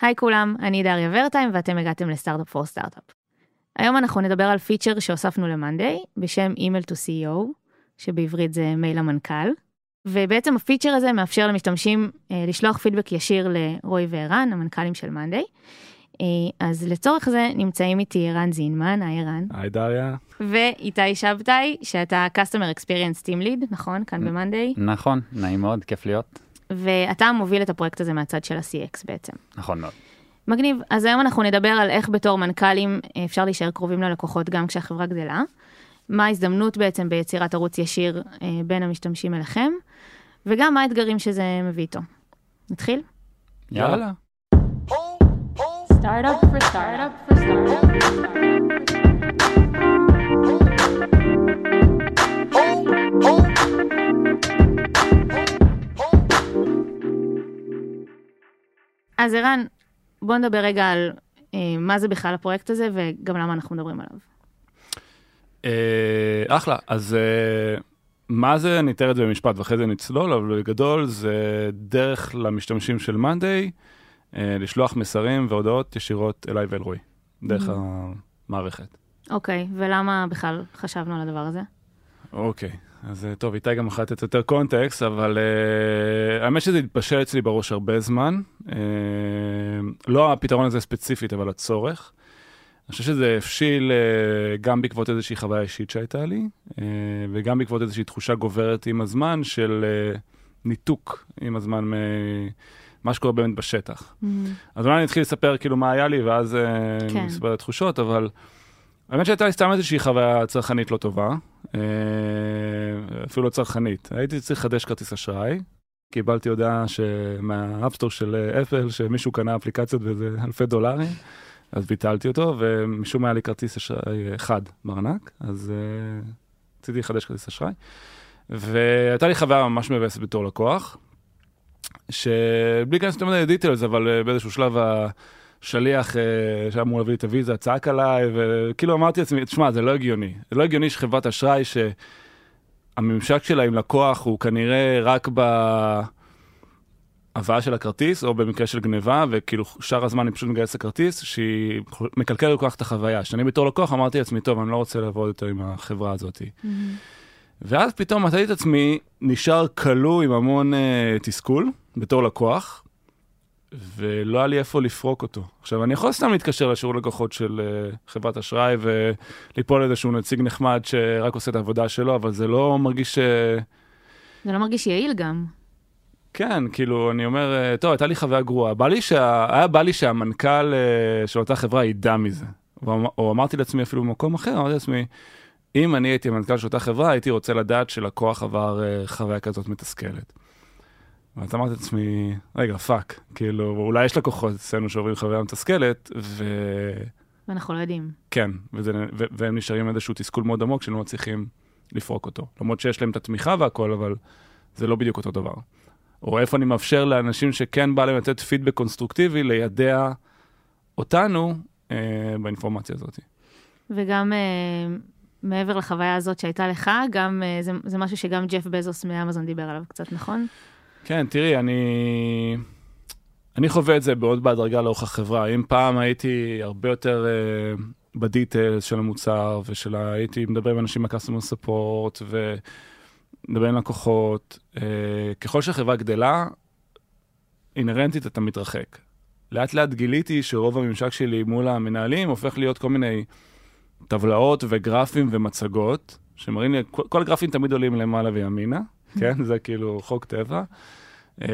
היי כולם, אני דריה ורטהיים ואתם הגעתם ל-Startup for Startup. היום אנחנו נדבר על פיצ'ר שהוספנו למאנדיי בשם Email to CEO, שבעברית זה מייל המנכ"ל. ובעצם הפיצ'ר הזה מאפשר למשתמשים אה, לשלוח פידבק ישיר לרועי וערן, המנכ"לים של מאנדיי. אה, אז לצורך זה נמצאים איתי ערן זינמן, היי ערן. היי דריה. ואיתי שבתאי, שאתה Customer Experience Team Lead, נכון? כאן במאנדיי. נכון, נעים מאוד, כיף להיות. ואתה מוביל את הפרויקט הזה מהצד של ה-CX בעצם. נכון מאוד. מגניב. אז היום אנחנו נדבר על איך בתור מנכ"לים אה, אפשר להישאר קרובים ללקוחות גם כשהחברה גדלה. מה ההזדמנות בעצם ביצירת ערוץ ישיר אה, בין המשתמשים אליכם, וגם מה האתגרים שזה מביא איתו. נתחיל? יאללה. Startup for startup for startup. אז ערן, בוא נדבר רגע על אה, מה זה בכלל הפרויקט הזה וגם למה אנחנו מדברים עליו. אה, אחלה, אז אה, מה זה, אני אתאר את זה במשפט ואחרי זה נצלול, אבל בגדול זה דרך למשתמשים של מאנדיי, אה, לשלוח מסרים והודעות ישירות אליי ואל רועי, דרך Mhm. המערכת. אוקיי, ולמה בכלל חשבנו על הדבר הזה? אוקיי, אז אה, טוב, איתי גם יכול לתת יותר קונטקסט, אבל uh, האמת שזה התבשל אצלי בראש הרבה זמן. Uh, לא הפתרון הזה ספציפית, אבל הצורך. אני חושב שזה הבשיל uh, גם בעקבות איזושהי חוויה אישית שהייתה לי, uh, וגם בעקבות איזושהי תחושה גוברת עם הזמן של uh, ניתוק עם הזמן ממה שקורה באמת בשטח. אז אולי אני אתחיל לספר כאילו מה היה לי, ואז כן. כן. נספר את התחושות, אבל האמת שהייתה לי סתם איזושהי חוויה צרכנית לא טובה, אפילו לא צרכנית. הייתי צריך לחדש כרטיס אשראי, קיבלתי הודעה מה-App Store של אה, אפל, שמישהו קנה אפליקציות באיזה אלפי דולרים, אז ביטלתי אותו, ומשום מה היה לי כרטיס אשראי אחד בארנק, אז אה, רציתי לחדש כרטיס אשראי. והייתה לי חוויה ממש מבאסת בתור לקוח, שבלי להיכנס יותר מדי ל-details, אבל אה, באיזשהו שלב השליח אה, שהיה אמור להביא לי את הוויזה צעק עליי, וכאילו אמרתי לעצמי, תשמע, זה לא הגיוני. זה לא הגיוני שחברת אשראי, שהממשק שלה עם לקוח הוא כנראה רק בהבאה של הכרטיס, או במקרה של גניבה, וכאילו שאר הזמן היא פשוט מגייסת לכרטיס, שהיא מקלקלת כך את החוויה. שאני בתור לקוח אמרתי לעצמי, טוב, אני לא רוצה לעבוד יותר עם החברה הזאת. ואז פתאום מצאתי את עצמי נשאר כלוא עם המון uh, תסכול בתור לקוח, ולא היה לי איפה לפרוק אותו. עכשיו, אני יכול סתם להתקשר לשירות לקוחות של uh, חברת אשראי וליפול איזשהו נציג נחמד שרק עושה את העבודה שלו, אבל זה לא מרגיש... Uh, זה לא מרגיש יעיל גם. כן, כאילו, אני אומר, אה, טוב, הייתה לי חוויה גרועה. בא לי שה... היה בא לי שהמנכ"ל אה, של אותה חברה ידע מזה. או, או אמרתי לעצמי אפילו במקום אחר, אמרתי לעצמי, אם אני הייתי המנכ"ל של אותה חברה, הייתי רוצה לדעת שלקוח עבר אה, חוויה כזאת מתסכלת. ואז אמרתי לעצמי, רגע, fuck, כאילו, אולי יש לקוחות אצלנו שעוברים חוויה מתסכלת, וכן, ואנחנו לא יודעים. וזה, ו- והם נשארים איזשהו תסכול מאוד עמוק שלא מצליחים לפרוק אותו. למרות שיש להם את התמיכה והכל, אבל זה לא בדיוק אותו דבר. או איפה אני מאפשר לאנשים שכן בא להם לתת פידבק קונסטרוקטיבי, לידע אותנו אה, באינפורמציה הזאת. וגם אה, מעבר לחוויה הזאת שהייתה לך, גם אה, זה, זה משהו שגם ג'ף בזוס מאמזון דיבר עליו קצת, נכון? כן, תראי, אני... אני חווה את זה מאוד בהדרגה לאורך החברה. אם פעם הייתי הרבה יותר uh, בדיטלס של המוצר, ושל ה... הייתי מדבר עם אנשים מהקסטומר ספורט, ומדבר עם לקוחות, uh, ככל שהחברה גדלה, אינהרנטית אתה מתרחק. לאט לאט גיליתי שרוב הממשק שלי מול המנהלים הופך להיות כל מיני טבלאות וגרפים ומצגות, שמראים לי, כל, כל הגרפים תמיד עולים למעלה וימינה, כן? זה כאילו חוק טבע. אה,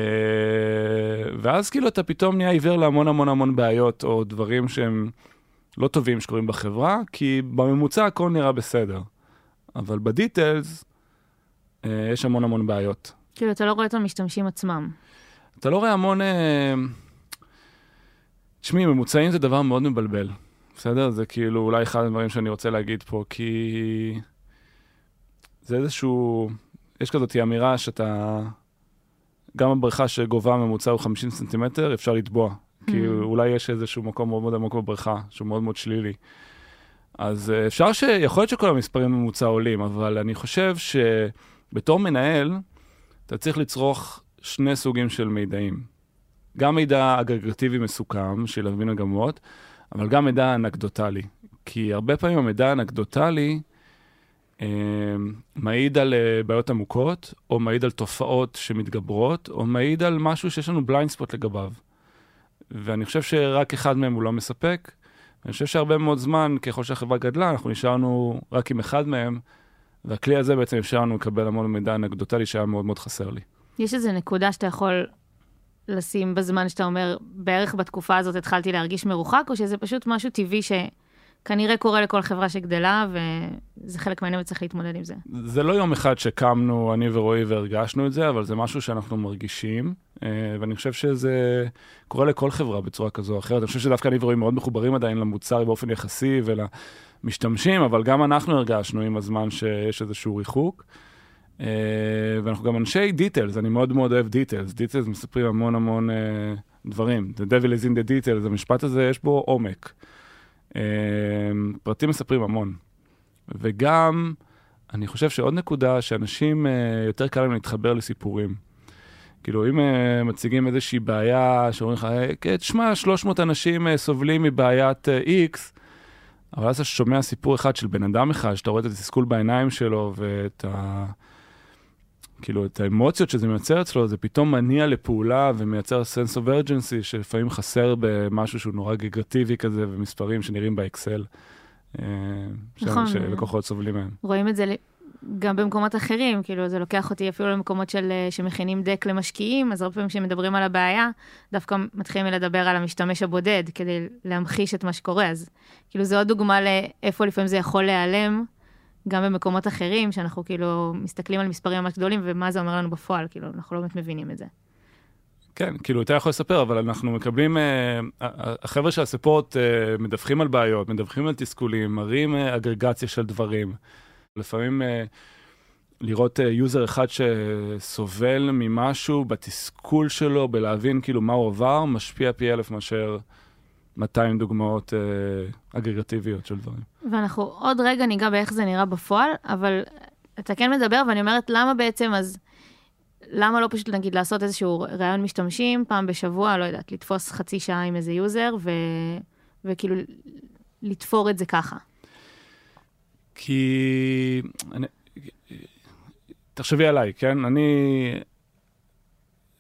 ואז כאילו אתה פתאום נהיה עיוור להמון המון המון בעיות, או דברים שהם לא טובים שקורים בחברה, כי בממוצע הכל נראה בסדר. אבל בדיטלס אה, יש המון המון בעיות. כאילו, אתה לא רואה את המשתמשים עצמם. אתה לא רואה המון... אה, תשמעי, ממוצעים זה דבר מאוד מבלבל, בסדר? זה כאילו אולי אחד הדברים שאני רוצה להגיד פה, כי זה איזשהו... יש כזאת אמירה שאתה... גם הבריכה שגובה ממוצע הוא 50 סנטימטר, אפשר לטבוע. כי אולי יש איזשהו מקום מאוד מאוד עמוק בבריכה, שהוא מאוד מאוד שלילי. אז אה, אפשר ש... יכול להיות שכל המספרים בממוצע עולים, אבל אני חושב שבתור מנהל, אתה צריך לצרוך שני סוגים של מידעים. גם מידע אגרגטיבי מסוכם של להבין מגמות, אבל גם מידע אנקדוטלי. כי הרבה פעמים המידע האנקדוטלי מעיד על אה, בעיות עמוקות, או מעיד על תופעות שמתגברות, או מעיד על משהו שיש לנו בליינד ספוט לגביו. ואני חושב שרק אחד מהם הוא לא מספק. אני חושב שהרבה מאוד זמן, ככל שהחברה גדלה, אנחנו נשארנו רק עם אחד מהם, והכלי הזה בעצם אפשר לנו לקבל המון מידע אנקדוטלי שהיה מאוד מאוד חסר לי. יש איזו נקודה שאתה יכול לשים בזמן שאתה אומר, בערך בתקופה הזאת התחלתי להרגיש מרוחק, או שזה פשוט משהו טבעי שכנראה קורה לכל חברה שגדלה, וזה חלק מהעניין וצריך להתמודד עם זה. זה לא יום אחד שקמנו, אני ורועי, והרגשנו את זה, אבל זה משהו שאנחנו מרגישים, אה, ואני חושב שזה קורה לכל חברה בצורה כזו או אחרת. אני חושב שדווקא אני ורועי מאוד מחוברים עדיין למוצר באופן יחסי ולמשתמשים, אבל גם אנחנו הרגשנו עם הזמן שיש איזשהו ריחוק. Uh, ואנחנו גם אנשי details, אני מאוד מאוד אוהב details. details מספרים המון המון uh, דברים. The devil is in the details, המשפט הזה יש בו עומק. Uh, פרטים מספרים המון. וגם, אני חושב שעוד נקודה, שאנשים, uh, יותר קל להם להתחבר לסיפורים. כאילו, אם uh, מציגים איזושהי בעיה, שאומרים לך, תשמע, 300 אנשים סובלים מבעיית X, אבל אז אתה שומע סיפור אחד של בן אדם אחד, שאתה רואה את התסכול בעיניים שלו ואת ה... כאילו, את האמוציות שזה מייצר אצלו, זה פתאום מניע לפעולה ומייצר sense of urgency שלפעמים חסר במשהו שהוא נורא גגרטיבי כזה, ומספרים שנראים באקסל, נכון, שלקוחות סובלים מהם. רואים את זה גם במקומות אחרים, כאילו זה לוקח אותי אפילו למקומות של, שמכינים דק למשקיעים, אז הרבה פעמים כשמדברים על הבעיה, דווקא מתחילים לדבר על המשתמש הבודד, כדי להמחיש את מה שקורה, אז כאילו זה עוד דוגמה לאיפה לפעמים זה יכול להיעלם. גם במקומות אחרים, שאנחנו כאילו מסתכלים על מספרים ממש גדולים, ומה זה אומר לנו בפועל, כאילו, אנחנו לא באמת מבינים את זה. כן, כאילו, אתה יכול לספר, אבל אנחנו מקבלים, אה, החבר'ה של הספורט אה, מדווחים על בעיות, מדווחים על תסכולים, מראים אה, אגרגציה של דברים. לפעמים אה, לראות אה, יוזר אחד שסובל ממשהו בתסכול שלו, בלהבין כאילו מה הוא עבר, משפיע פי אלף מאשר 200 דוגמאות אה, אגרגטיביות של דברים. ואנחנו עוד רגע ניגע באיך זה נראה בפועל, אבל אתה כן מדבר, ואני אומרת, למה בעצם אז, למה לא פשוט נגיד לעשות איזשהו ראיון משתמשים פעם בשבוע, לא יודעת, לתפוס חצי שעה עם איזה יוזר, ו... וכאילו לתפור את זה ככה? כי... אני... תחשבי עליי, כן? אני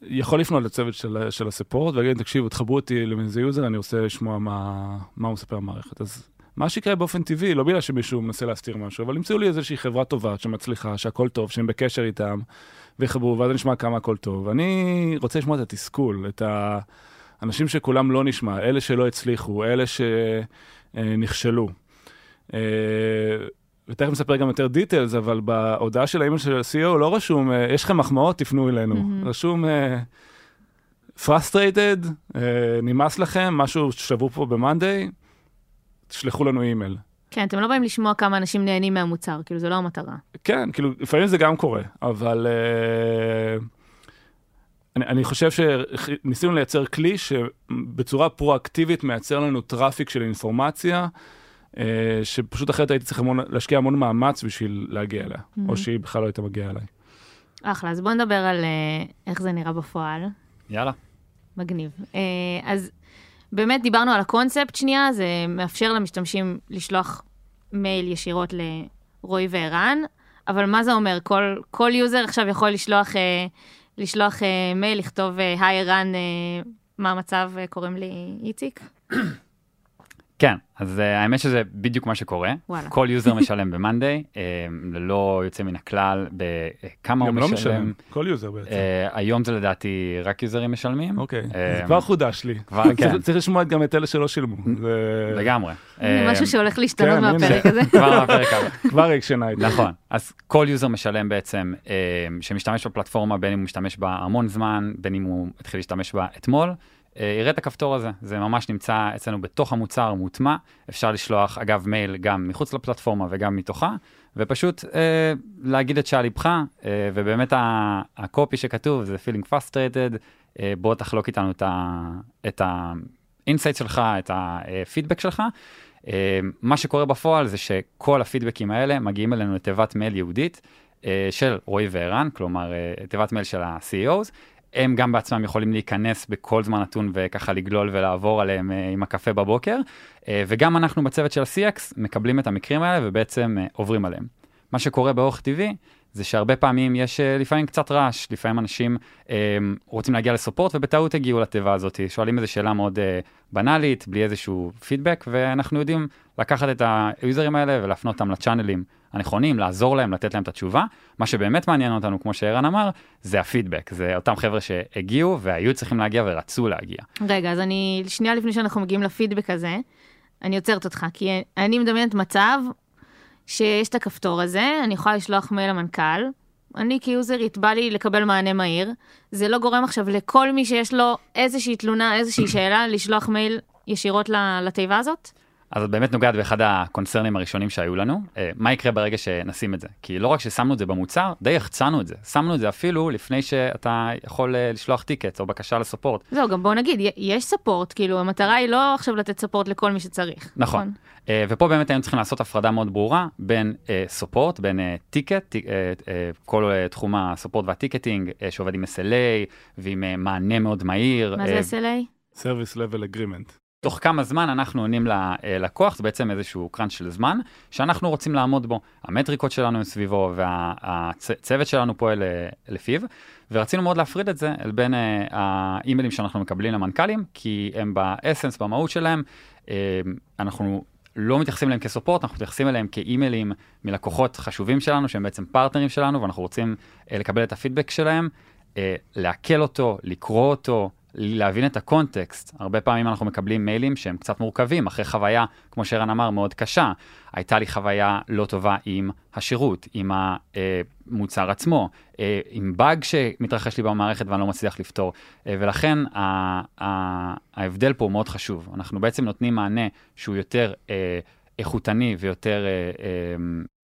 יכול לפנות לצוות של, של ה-support ולהגיד, תקשיבו, תחברו אותי לאיזה יוזר, אני רוצה לשמוע מה, מה הוא מספר במערכת. אז מה שיקרה באופן טבעי, לא בגלל שמישהו מנסה להסתיר משהו, אבל ימצאו לי איזושהי חברה טובה שמצליחה, שהכל טוב, שהם בקשר איתם, ויחברו, ואז אני אשמע כמה הכל טוב. אני רוצה לשמוע את התסכול, את האנשים שקולם לא נשמע, אלה שלא הצליחו, אלה שנכשלו. אה, ותכף נספר גם יותר details, אבל בהודעה של האימייל של ה-CEO לא רשום, אה, יש לכם מחמאות, תפנו אלינו. Mm-hmm. רשום, frustrated, uh, נמאס לכם, משהו שבור פה ב-Monday, תשלחו לנו אימייל. כן, אתם לא באים לשמוע כמה אנשים נהנים מהמוצר, כאילו, זה לא המטרה. כן, כאילו, לפעמים זה גם קורה, אבל uh, אני, אני חושב שניסינו לייצר כלי שבצורה פרואקטיבית מייצר לנו traffic של אינפורמציה. אה, שפשוט אחרת הייתי צריך המון, להשקיע המון מאמץ בשביל להגיע אליה, mm-hmm. או שהיא בכלל לא הייתה מגיעה אליי. אחלה, אז בוא נדבר על uh, איך זה נראה בפועל. יאללה. מגניב. Uh, אז באמת דיברנו על הקונספט שנייה, זה מאפשר למשתמשים לשלוח מייל ישירות לרועי וערן, אבל מה זה אומר? כל, כל יוזר עכשיו יכול לשלוח, uh, לשלוח uh, מייל, לכתוב, היי ערן, uh, מה המצב, uh, קוראים לי איציק? כן, אז uh, האמת שזה בדיוק מה שקורה. וואלה. כל יוזר משלם ב-Monday, uh, ללא יוצא מן הכלל, בכמה הוא לא משלם. משלם, כל יוזר בעצם. Uh, היום זה לדעתי רק יוזרים משלמים. אוקיי, uh, זה כבר חודש לי. כבר, כן. צריך לשמוע גם את אלה שלא שילמו. זה... לגמרי. משהו שהולך להשתנות כן, מהפרק הזה. כבר מהפרק הבא. כבר זה. נכון, אז כל יוזר משלם בעצם, uh, שמשתמש בפלטפורמה, בין אם הוא משתמש בה המון זמן, בין אם הוא התחיל להשתמש בה אתמול. אה, יראה את הכפתור הזה, זה ממש נמצא אצלנו בתוך המוצר מוטמע, אפשר לשלוח אגב מייל גם מחוץ לפלטפורמה וגם מתוכה, ופשוט אה, להגיד את שעל ליבך, אה, ובאמת ה-copy שכתוב זה feeling frustrated, אה, בוא תחלוק איתנו את ה-insight שלך, את הפידבק שלך. אה, מה שקורה בפועל זה שכל הפידבקים האלה מגיעים אלינו לתיבת מייל ייעודית אה, של רועי וערן, כלומר אה, תיבת מייל של ה-CEOs, הם גם בעצמם יכולים להיכנס בכל זמן נתון וככה לגלול ולעבור עליהם אה, עם הקפה בבוקר, אה, וגם אנחנו בצוות של ה-CX מקבלים את המקרים האלה ובעצם אה, עוברים עליהם. מה שקורה באורך טבעי זה שהרבה פעמים יש אה, לפעמים קצת רעש, לפעמים אנשים אה, רוצים להגיע לסופורט ובטעות הגיעו לתיבה הזאת, שואלים איזו שאלה מאוד אה, בנאלית, בלי איזשהו פידבק, ואנחנו יודעים לקחת את היוזרים האלה ולהפנות אותם לצ'אנלים הנכונים, לעזור להם, לתת להם את התשובה. מה שבאמת מעניין אותנו, כמו שערן אמר, זה הפידבק, זה אותם חבר'ה שהגיעו והיו צריכים להגיע ורצו להגיע. רגע, אז אני, שנייה לפני שאנחנו מגיעים לפידבק הזה, אני עוצרת אותך, כי אני מדמיינת מצב שיש את הכפתור הזה, אני יכולה לשלוח מייל למנכ"ל, אני כיוזרית בא לי לקבל מענה מהיר, זה לא גורם עכשיו לכל מי שיש לו איזושהי תלונה, איזושהי שאלה, לשלוח מייל ישירות לתיבה הזאת? אז את באמת נוגעת באחד הקונצרנים הראשונים שהיו לנו, אה, מה יקרה ברגע שנשים את זה? כי לא רק ששמנו את זה במוצר, די יחצנו את זה. שמנו את זה אפילו לפני שאתה יכול אה, לשלוח טיקט או בקשה לסופורט. זהו, גם בוא נגיד, יש ספורט, כאילו המטרה היא לא עכשיו לתת ספורט לכל מי שצריך. נכון. נכון? אה, ופה באמת היינו צריכים לעשות הפרדה מאוד ברורה בין סופורט, בין טיקט, כל תחום הסופורט והטיקטינג שעובד עם SLA ועם מענה מאוד מהיר. מה זה SLA? Service Level Agreement. תוך כמה זמן אנחנו עונים ללקוח, זה בעצם איזשהו קראנץ' של זמן, שאנחנו רוצים לעמוד בו. המטריקות שלנו הם סביבו והצוות שלנו פועל אה, לפיו, ורצינו מאוד להפריד את זה בין אה, האימיילים שאנחנו מקבלים למנכ"לים, כי הם באסנס, במהות שלהם, אה, אנחנו לא מתייחסים אליהם כסופורט, אנחנו מתייחסים אליהם כאימיילים מלקוחות חשובים שלנו, שהם בעצם פרטנרים שלנו, ואנחנו רוצים לקבל את הפידבק שלהם, לעכל אותו, לקרוא אותו, להבין את הקונטקסט. הרבה פעמים אנחנו מקבלים מיילים שהם קצת מורכבים, אחרי חוויה, כמו שרן אמר, מאוד קשה. הייתה לי חוויה לא טובה עם השירות, עם המוצר עצמו, אה, עם באג שמתרחש לי במערכת ואני לא מצליח לפתור. אה, ולכן ההבדל פה הוא מאוד חשוב. אנחנו בעצם נותנים מענה שהוא יותר אה, איכותני ויותר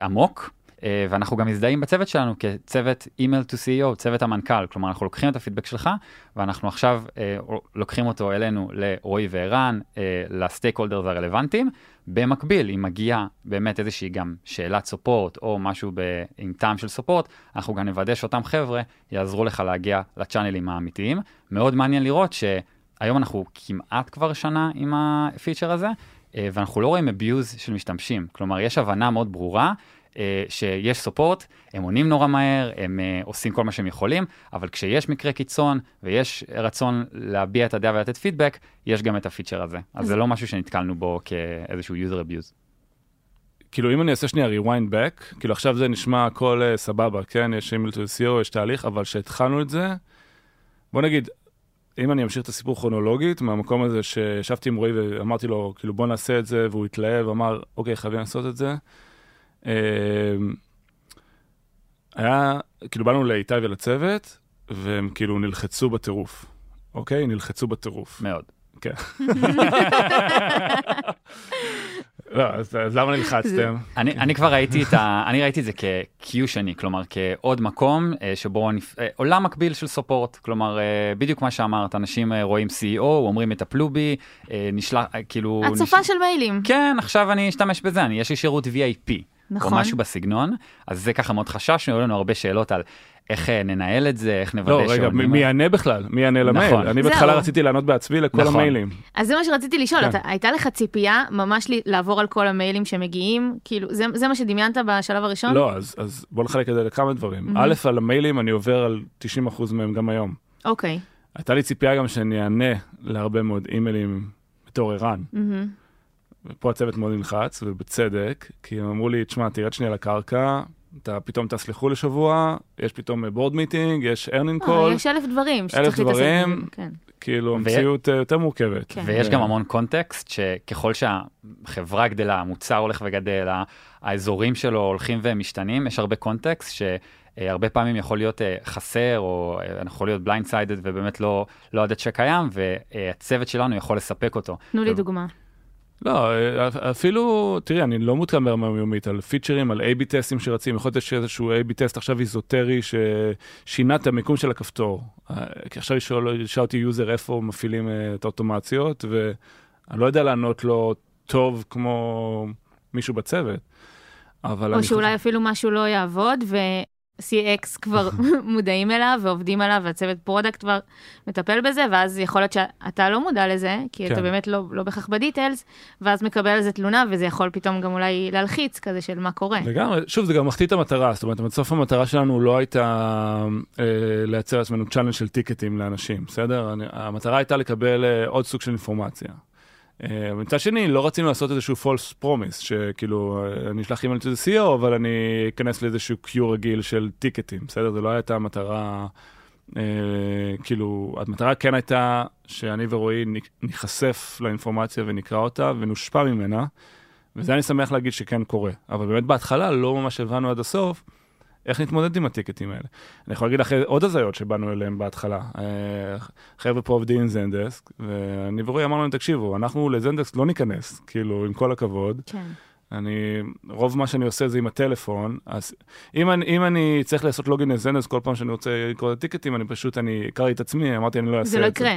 עמוק. אה, ואנחנו גם מזדהים בצוות שלנו כצוות אימייל to CEO, צוות המנכ"ל, כלומר אנחנו לוקחים את הפידבק שלך ואנחנו עכשיו אה, לוקחים אותו אלינו לרועי וערן, אה, לסטייק הולדרס הרלוונטיים. במקביל, אם מגיעה באמת איזושהי גם שאלת סופורט או משהו ב, עם טעם של סופורט, אנחנו גם נוודא שאותם חבר'ה יעזרו לך להגיע לצ'אנלים האמיתיים. מאוד מעניין לראות שהיום אנחנו כמעט כבר שנה עם הפיצ'ר הזה, אה, ואנחנו לא רואים abuse של משתמשים. כלומר, יש הבנה מאוד ברורה שיש סופורט, הם עונים נורא מהר, הם אה, עושים כל מה שהם יכולים, אבל כשיש מקרה קיצון ויש רצון להביע את הדעה ולתת פידבק, יש גם את הפיצ'ר הזה. אז זה לא משהו שנתקלנו בו כאיזשהו user abuse. כאילו אם אני אעשה שנייה rewind back, כאילו עכשיו זה נשמע הכל uh, סבבה, כן, יש אימייל to CEO, יש תהליך, אבל כשהתחלנו את זה, בוא נגיד, אם אני אמשיך את הסיפור כרונולוגית, מהמקום הזה שישבתי עם רועי ואמרתי לו, כאילו בוא נעשה את זה, והוא התלהב, אמר, אוקיי, חייבים לעשות את זה. אמ, היה, כאילו באנו לאיתי ולצוות, והם כאילו נלחצו בטירוף, אוקיי? נלחצו בטירוף. מאוד. כן. לא, אז, אז למה נלחצתם? אני, אני כבר ראיתי את ה... אני ראיתי את זה כ-Q שני, כלומר כעוד מקום אה, שבו נפ... אה, עולם מקביל של סופורט, כלומר אה, בדיוק מה שאמרת, אנשים רואים CEO, אומרים יטפלו בי, נשלח, כאילו... הצפה נש... של מיילים. כן, עכשיו אני אשתמש בזה, אני, יש לי שירות VIP. נכון. או משהו בסגנון, אז זה ככה מאוד חששנו, היו לנו הרבה שאלות על איך אה, ננהל את זה, איך נוודא לא, רגע, מי יענה בכלל? מי יענה למייל? נכון. אני בהתחלה רציתי לענות בעצמי לכל נכון. המיילים. אז זה מה שרציתי לשאול, כן. אתה, הייתה לך ציפייה ממש לי, לעבור על כל המיילים שמגיעים? כאילו, זה, זה מה שדמיינת בשלב הראשון? לא, אז, אז בוא נחלק את זה לכמה דברים. Mm-hmm. א', על המיילים אני עובר על 90% מהם גם היום. אוקיי. הייתה לי ציפייה גם שאני אענה להרבה מאוד אימיילים בתור ערן. Mm-hmm. ופה הצוות מאוד נלחץ, ובצדק, כי הם אמרו לי, תשמע, תרד שנייה לקרקע, אתה פתאום טס לחו"ל לשבוע, יש פתאום board meeting, יש earning call. אה, יש אלף דברים אלף דברים, כן. כאילו המציאות ו... יותר מורכבת. כן. ויש גם המון קונטקסט, שככל שהחברה גדלה, המוצר הולך וגדל, האזורים שלו הולכים ומשתנים, יש הרבה קונטקסט ש... הרבה פעמים יכול להיות uh, חסר, או uh, יכול להיות blind sided ובאמת לא, לא יודעת שקיים, והצוות שלנו יכול לספק אותו. תנו לי דוגמה. לא, אפילו, תראי, אני לא מעודכן ברמה יומית על פיצ'רים, על A-B טסטים שרצים, יכול להיות שיש איזשהו A-B טסט עכשיו איזוטרי ששינה את המיקום של הכפתור. כי עכשיו ישאל אותי יוזר איפה מפעילים אה, את האוטומציות, ואני לא יודע לענות לו טוב כמו מישהו בצוות. או שאולי חושב... אפילו משהו לא יעבוד, ו... CX כבר מודעים אליו ועובדים עליו, והצוות product כבר מטפל בזה, ואז יכול להיות שאתה לא מודע לזה, כי כן. אתה באמת לא, לא בהכרח בדיטיילס, ואז מקבל על זה תלונה, וזה יכול פתאום גם אולי להלחיץ כזה של מה קורה. לגמרי, שוב, זה גם מחטיא את המטרה, זאת אומרת, בסוף המטרה שלנו לא הייתה אה, לייצר לעצמנו צ'אנל של טיקטים לאנשים, בסדר? אני, המטרה הייתה לקבל אה, עוד סוג של אינפורמציה. אה, מצד שני, לא רצינו לעשות איזשהו false promise, שכאילו, אה, אני אשלח אימייל לזה CEO, אבל אני אכנס לאיזשהו קיו רגיל של טיקטים, בסדר? זה לא הייתה המטרה, אה, כאילו, המטרה כן הייתה שאני ורועי ניחשף לאינפורמציה ונקרא אותה ונושפע ממנה. וזה אני שמח להגיד שכן קורה. אבל באמת בהתחלה לא ממש הבנו עד הסוף איך נתמודד עם הטיקטים האלה. אני יכול להגיד אחרי עוד הזיות שבאנו אליהם בהתחלה. אה, חבר'ה פה עובדים עם זנדסק, ואני ורועי אמרנו להם, תקשיבו, אנחנו לזנדסק לא ניכנס, כאילו, עם כל הכבוד. כן. אני, רוב מה שאני עושה זה עם הטלפון, אז אם אני, אם אני צריך לעשות login ל Zendesk כל פעם שאני רוצה לקרוא את הטיקטים, אני פשוט, אני מכיר את עצמי, אמרתי, אני לא אעשה את זה זה. לא יקרה.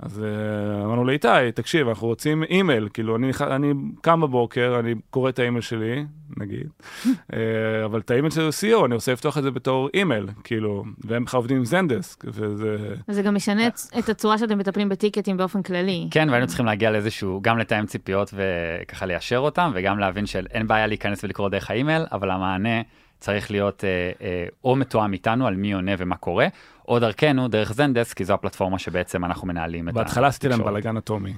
אז uh, אמרנו לאיתי, תקשיב, אנחנו רוצים אימייל, כאילו, אני, אני קם בבוקר, אני קורא את האימייל שלי, נגיד, uh, אבל את האימייל של CEO, אני רוצה לפתוח את זה בתור אימייל, כאילו, והם בכלל עובדים עם Zendesk, וזה... וזה גם משנה את- את הצורה שאתם מטפלים בטיקטים באופן כללי. כן, והיינו צריכים להגיע לאיזשהו, גם לתאם ציפיות וככה ליישר אותם, וגם להבין שאין בעיה להיכנס ולקרוא דרך האימייל, אבל המענה צריך להיות אה, אה, או מתואם איתנו על מי עונה ומה קורה, או דרכנו, דרך זנדסק, כי זו הפלטפורמה שבעצם אנחנו מנהלים את בהתחלה עשיתי להם התקשורת. בלאגן אטומי.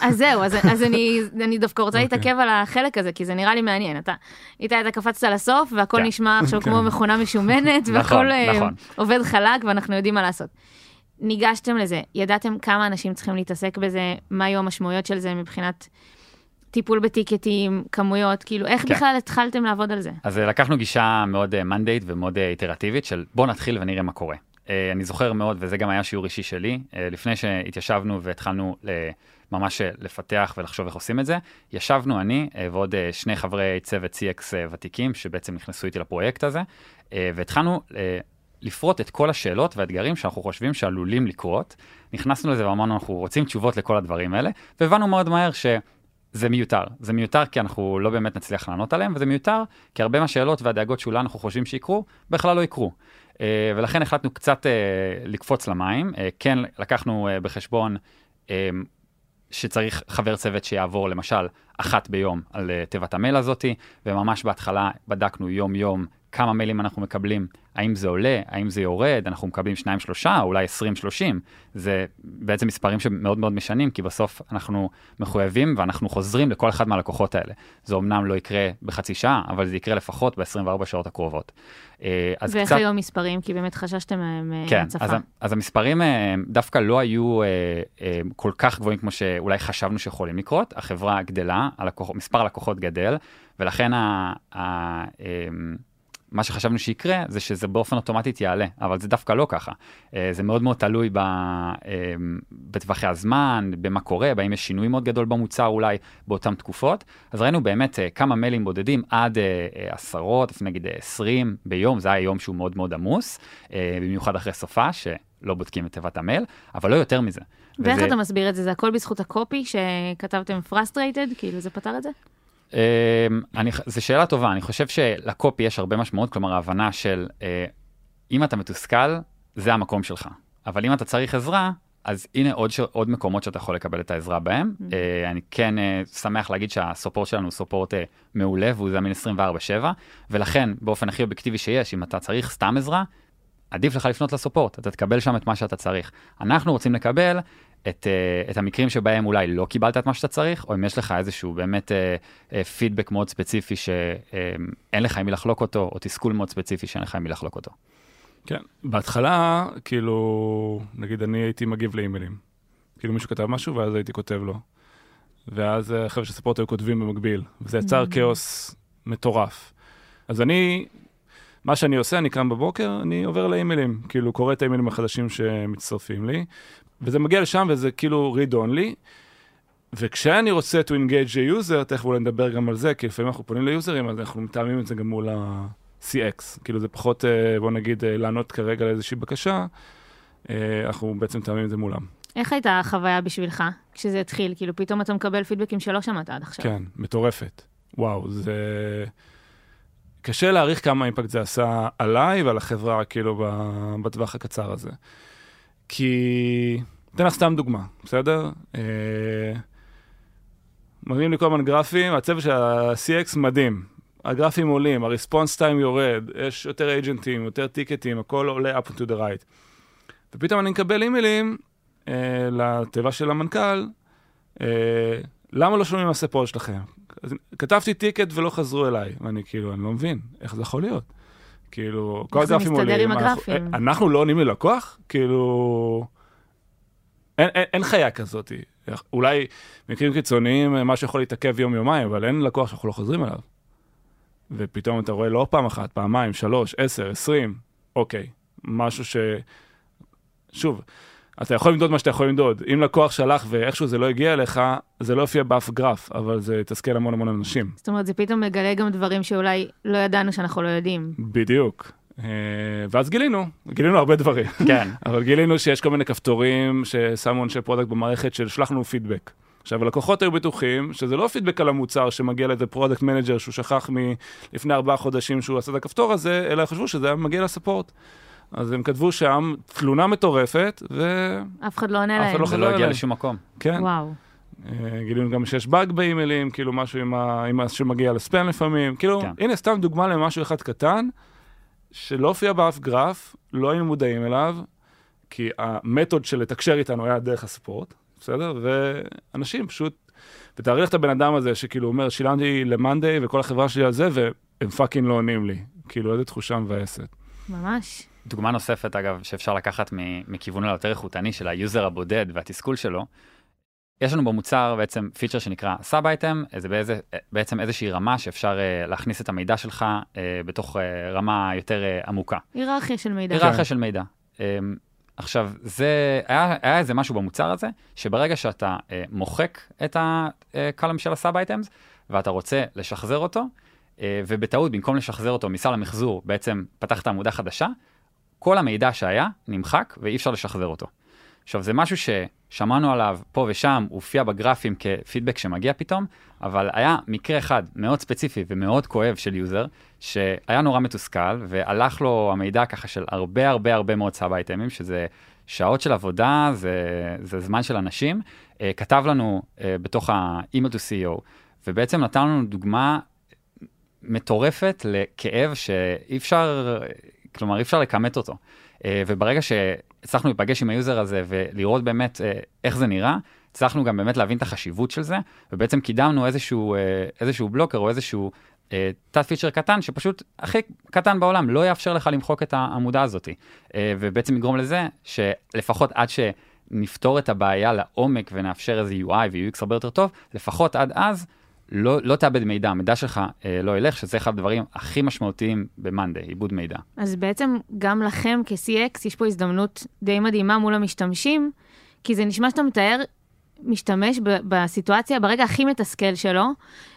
אז זהו, אז, אז אני, אני דווקא רוצה אוקיי. להתעכב על החלק הזה, כי זה נראה לי מעניין. אתה, איתי, אתה קפצת לסוף, והכל כן. נשמע עכשיו כן. כמו מכונה משומנת, נכון, והכל אה, נכון. עובד חלק, ואנחנו יודעים מה לעשות. ניגשתם לזה, ידעתם כמה אנשים צריכים להתעסק בזה, מה היו המשמעויות של זה מבחינת טיפול בטיקטים, כמויות, כאילו, איך כן. בכלל התחלתם לעבוד על זה? אז אה, לקחנו גישה מאוד מנדייט ומאוד אה, איטרטיבית של בוא נתחיל ונראה מה קורה. אה, אני זוכר מאוד, וזה גם היה שיעור אישי שלי, אה, לפני שהתיישבנו והתחלנו ל- ממש אה, לפתח ולחשוב איך עושים את זה, ישבנו אני אה, ועוד אה, שני חברי צוות CX אה, ותיקים, שבעצם נכנסו איתי לפרויקט הזה, אה, והתחלנו אה, לפרוט את כל השאלות והאתגרים שאנחנו חושבים שעלולים לקרות. נכנסנו לזה ואמרנו, אנחנו רוצים תשובות לכל הדברים האלה, והבנו מאוד מהר ש... זה מיותר. זה מיותר כי אנחנו לא באמת נצליח לענות עליהם, וזה מיותר כי הרבה מהשאלות והדאגות שאולי אנחנו חושבים שיקרו, בכלל לא יקרו. Uh, ולכן החלטנו קצת uh, לקפוץ למים. Uh, כן, לקחנו בחשבון שצריך חבר צוות שיעבור למשל אחת ביום על תיבת המייל הזאתי, וממש בהתחלה בדקנו יום-יום כמה מיילים אנחנו מקבלים, האם זה עולה, האם זה יורד, אנחנו מקבלים שניים שלושה, אולי עשרים שלושים. זה בעצם מספרים שמאוד מאוד משנים, כי בסוף אנחנו מחויבים ואנחנו חוזרים לכל אחד מהלקוחות האלה. זה אמנם לא יקרה בחצי שעה, אבל זה יקרה לפחות ב-24 שעות הקרובות. אה, אז ואיך קצת... היו המספרים? כי באמת חששתם מהם אה, כן, הצפה. אז, ה- אז המספרים אה, דווקא לא היו כל כך גבוהים כמו שאולי חשבנו שיכולים לקרות. החברה גדלה, הלקוח, מספר הלקוחות גדל, ולכן ה, ה, אה, מה שחשבנו שיקרה זה שזה באופן אוטומטית יעלה, אבל זה דווקא לא ככה. אה, זה מאוד מאוד תלוי ב, אה, בטווחי הזמן, במה קורה, באם יש שינוי מאוד גדול במוצר אולי באותן תקופות. אז ראינו באמת אה, כמה מיילים בודדים עד עשרות, אפילו נגיד אה, 20 ביום, זה היה יום שהוא מאוד מאוד עמוס, במיוחד אחרי סופה, שלא בודקים את תיבת המייל, אבל לא יותר מזה. ואיך וזה- אתה מסביר את זה? זה הכל בזכות ה copy שכתבתם frustrated? כאילו זה פתר את זה? אמ, אני, זו שאלה טובה, אני חושב שלקופי יש הרבה משמעות, כלומר ההבנה של אה, אם אתה מתוסכל, זה המקום שלך. אבל אם אתה צריך עזרה, אז הנה עוד, ש... עוד מקומות שאתה יכול לקבל את העזרה בהם. Mm-hmm. אה, אני כן אה, שמח להגיד שהסופורט שלנו הוא סופורט אה, מעולה והוא זמין 24/7, ולכן באופן הכי אובייקטיבי שיש, אם אתה צריך סתם עזרה, עדיף לך לפנות לסופורט, אתה תקבל שם את מה שאתה צריך. אנחנו רוצים לקבל את, uh, את המקרים שבהם אולי לא קיבלת את מה שאתה צריך, או אם יש לך איזשהו באמת uh, uh, פידבק מאוד ספציפי שאין לך עם מי לחלוק אותו, או תסכול מאוד ספציפי שאין לך עם מי לחלוק אותו. כן, בהתחלה, כאילו, נגיד אני הייתי מגיב לאימיילים. כאילו מישהו כתב משהו ואז הייתי כותב לו. ואז אה, חבר'ה של ספורט היו כותבים במקביל, וזה יצר כאוס מטורף. אז אני, מה שאני עושה, אני קם בבוקר, אני עובר לאימיילים, כאילו קורא את האימיילים החדשים שמצטרפים לי, וזה מגיע לשם וזה כאילו read only. וכשאני רוצה to engage a user, תכף אולי נדבר גם על זה, כי לפעמים אנחנו פונים ליוזרים, אז אנחנו מתאמים את זה גם מול ה-CX. כאילו זה פחות, אה, בוא נגיד, אה, לענות כרגע לאיזושהי בקשה, אה, אנחנו בעצם מתאמים את זה מולם. איך הייתה החוויה בשבילך כשזה התחיל? כאילו פתאום אתה מקבל פידבקים שלא שמעת עד עכשיו. כן, מטורפת. וואו, זה... קשה להעריך כמה אימפקט זה עשה עליי ועל החברה, כאילו, בטווח הקצר הזה. כי, אתן לך סתם דוגמה, בסדר? אה, מראים לי כל הזמן גרפים, הצוות של ה-CX מדהים. הגרפים עולים, ה-response time יורד, יש יותר אייג'נטים, יותר טיקטים, הכל עולה up to the right. ופתאום אני מקבל אימיילים אה, לתיבה של המנכ"ל, אה, למה לא שומעים הספורט שלכם? אז כתבתי טיקט ולא חזרו אליי, ואני כאילו, אני לא מבין, איך זה יכול להיות? כאילו, כל איך זה הגרפים מסתדר עולים. עם אנחנו- הגרפים? אה, אנחנו לא עונים ללקוח? כאילו... אין, אין, אין חיה כזאת. אולי במקרים קיצוניים אה, משהו יכול להתעכב יום-יומיים, אבל אין לקוח שאנחנו לא חוזרים אליו. ופתאום אתה רואה לא פעם אחת, פעמיים, שלוש, עשר, עשרים, אוקיי, משהו ש... שוב, אתה יכול למדוד מה שאתה יכול למדוד. אם לקוח שלח ואיכשהו זה לא הגיע אליך, זה לא יופיע באף גרף, אבל זה יתסכל המון המון אנשים. זאת אומרת, זה פתאום מגלה גם דברים שאולי לא ידענו שאנחנו לא יודעים. בדיוק. אה, ואז גילינו, גילינו הרבה דברים. כן, אבל גילינו שיש כל מיני כפתורים ששמו אנשי product במערכת של שלח לנו פידבק. עכשיו, הלקוחות היו בטוחים שזה לא פידבק על המוצר שמגיע לאיזה product manager שהוא שכח מלפני ארבעה חודשים שהוא עשה את הכפתור הזה, אלא חשבו שזה היה מגיע ל support. אז הם כתבו שם תלונה מטורפת, וכן, אף אחד לא עונה אף אחד להם. לא זה חזר לא הגיע. לשום מקום. וואו. אה, גילינו גם שיש באג באימיילים, כאילו משהו עם ה... עם ה... שמגיע לספאם לפעמים. כאילו, כן. הנה סתם דוגמה למשהו אחד קטן, שלא הופיע באף גרף, לא היינו מודעים אליו, כי ה method של לתקשר איתנו היה דרך ה support, בסדר? ואנשים פשוט... ותארי לך את הבן אדם הזה שכאילו אומר, שילמתי ל monday וכל החברה שלי על זה, והם fucking לא עונים לי. כאילו, איזה תחושה מבאסת. ממש. דוגמה נוספת, אגב, שאפשר לקחת מכיוון היותר איכותני של ה user הבודד והתסכול שלו, יש לנו במוצר בעצם פיצ'ר שנקרא sub item, זה באיזה, בעצם איזושהי רמה שאפשר uh, להכניס את המידע שלך uh, בתוך uh, רמה יותר uh, עמוקה. היררכיה של מידע. היררכיה של מידע. Um, עכשיו, זה, היה, היה איזה משהו במוצר הזה, שברגע שאתה uh, מוחק את ה column של ה sub items, ואתה רוצה לשחזר אותו, uh, ובטעות, במקום לשחזר אותו מסל המחזור, בעצם פתחת עמודה חדשה, כל המידע שהיה נמחק ואי אפשר לשחזר אותו. עכשיו, זה משהו ששמענו עליו פה ושם, הוא הופיע בגרפים כפידבק שמגיע פתאום, אבל היה מקרה אחד מאוד ספציפי ומאוד כואב של user, שהיה נורא מתוסכל, והלך לו המידע ככה של הרבה הרבה הרבה מאוד sub אייטמים, שזה שעות של עבודה, זה, זה זמן של אנשים, uh, כתב לנו uh, בתוך ה-email to CEO, ובעצם נתן לנו דוגמה מטורפת לכאב שאי אפשר, כלומר אי אפשר לכמת אותו. Uh, וברגע שהצלחנו להיפגש עם ה user הזה ולראות באמת uh, איך זה נראה, הצלחנו גם באמת להבין את החשיבות של זה, ובעצם קידמנו איזשהו, uh, איזשהו blocker או איזשהו uh, תת פיצ'ר קטן שפשוט הכי קטן בעולם, לא יאפשר לך למחוק את העמודה הזאת. Uh, ובעצם יגרום לזה שלפחות עד שנפתור את הבעיה לעומק ונאפשר איזה UI ו-UX הרבה יותר טוב, לפחות עד אז לא, לא תאבד מידע, המידע שלך אה, לא ילך, שזה אחד הדברים הכי משמעותיים ב-Monday, עיבוד מידע. אז בעצם גם לכם כ-CX יש פה הזדמנות די מדהימה מול המשתמשים, כי זה נשמע שאתה מתאר משתמש ב- בסיטואציה, ברגע הכי מתסכל שלו,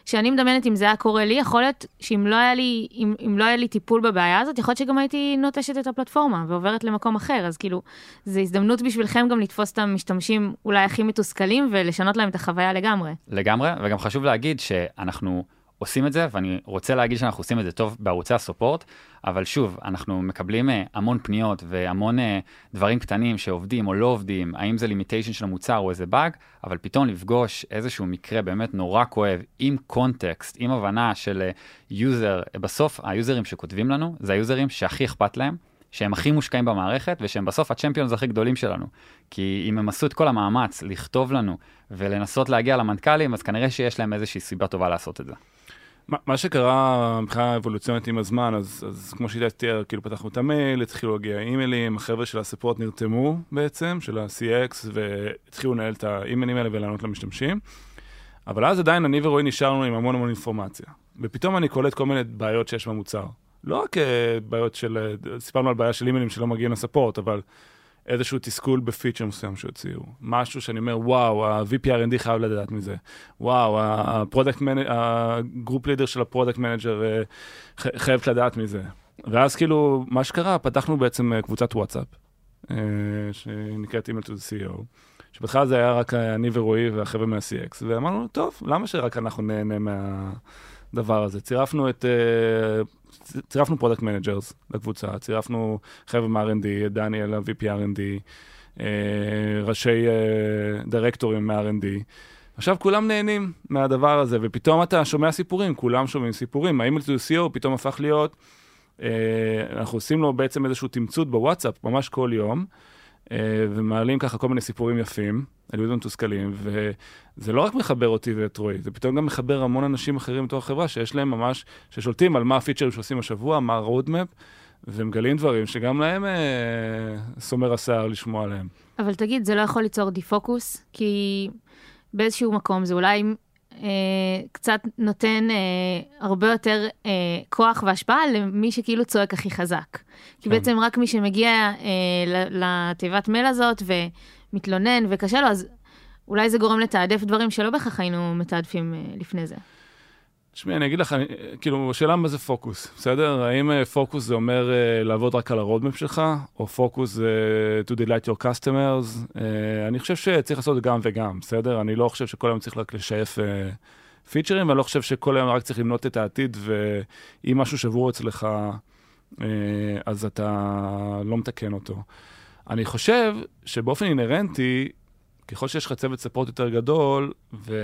שאני מדמיינת אם זה היה קורה לי, יכול להיות שאם לא היה לי, אם, אם לא היה לי טיפול בבעיה הזאת, יכול להיות שגם הייתי נוטשת את הפלטפורמה ועוברת למקום אחר, אז כאילו, זו הזדמנות בשבילכם גם לתפוס את המשתמשים אולי הכי מתוסכלים ולשנות להם את החוויה לגמרי. לגמרי, וגם חשוב להגיד שאנחנו עושים את זה, ואני רוצה להגיד שאנחנו עושים את זה טוב בערוצי ה support, אבל שוב, אנחנו מקבלים אה, המון פניות והמון אה, דברים קטנים שעובדים או לא עובדים, האם זה limitation של המוצר או איזה באג, אבל פתאום לפגוש איזשהו מקרה באמת נורא כואב, עם context, עם הבנה של user, בסוף היוזרים שכותבים לנו, זה היוזרים שהכי אכפת להם. שהם הכי מושקעים במערכת ושהם בסוף ה champions הכי גדולים שלנו. כי אם הם עשו את כל המאמץ לכתוב לנו ולנסות להגיע למנכ"לים, אז כנראה שיש להם איזושהי סיבה טובה לעשות את זה. מה- שקרה מבחינה אבולוציונית עם הזמן, אז, אז כמו שהילה תיאר, כאילו פתחנו את המייל, התחילו להגיע אימיילים, החבר'ה של הספורט נרתמו בעצם, של ה-CX, והתחילו לנהל את האימיילים האלה ולענות למשתמשים. אבל אז עדיין אני ורועי נשארנו עם המון המון אינפורמציה. ופתאום אני קולט כל מיני בעיות שיש במוצר. לא רק אה, בעיות של, אה, סיפרנו על בעיה של אימיילים שלא מגיעים ל support, אבל איזשהו תסכול בפיצ'ר מסוים שהוציאו. משהו שאני אומר, וואו, ה-VP R&D חייב לדעת מזה. וואו, ה product manager, ה group leader של ה product manager אה, חייבת לדעת מזה. ואז כאילו, מה שקרה, פתחנו בעצם אה, קבוצת וואטסאפ, אה, שנקראת email to the CEO, שבהתחלה זה היה רק אני ורועי והחבר'ה מה-CX, ואמרנו, טוב, למה שרק אנחנו נהנה מה... הדבר הזה. צירפנו את, אה, צירפנו product managers לקבוצה, צירפנו חבר'ה מ-R&D, דניאל, ה-VP R&D, אה, ראשי דירקטורים מ-R&D. עכשיו כולם נהנים מהדבר הזה, ופתאום אתה שומע סיפורים, כולם שומעים סיפורים. האם ל-CO פתאום הפך להיות, אנחנו עושים לו בעצם איזשהו תמצות בוואטסאפ ממש כל יום. אה, ומעלים ככה כל מיני סיפורים יפים, על יוזרים מתוסכלים, וזה לא רק מחבר אותי ואת רועי, זה פתאום גם מחבר המון אנשים אחרים בתוך החברה, שיש להם ממש, ששולטים על מה הפיצ'רים שעושים השבוע, מה ה-roadmap, ומגלים דברים שגם להם אה, סומר השיער לשמוע עליהם. אבל תגיד, זה לא יכול ליצור דיפוקוס? כי באיזשהו מקום זה אולי קצת נותן אה, הרבה יותר אה, כוח והשפעה למי שכאילו צועק הכי חזק. כי כן. בעצם רק מי שמגיע אה, לתיבת מייל הזאת ומתלונן וקשה לו, אז אולי זה גורם לתעדף דברים שלא בהכרח היינו מתעדפים אה, לפני זה. תשמעי, אני אגיד לך, אני, כאילו, השאלה מה זה פוקוס, בסדר? האם uh, פוקוס זה אומר uh, לעבוד רק על ה roadmap שלך, או פוקוס זה uh, to delight your customers? Uh, אני חושב שצריך לעשות גם וגם, בסדר? אני לא חושב שכל היום צריך רק לשייף uh, פיצ'רים, ואני לא חושב שכל היום רק צריך לבנות את העתיד, ואם משהו שבור אצלך, uh, אז אתה לא מתקן אותו. אני חושב שבאופן אינהרנטי, ככל שיש לך צוות support יותר גדול, ו...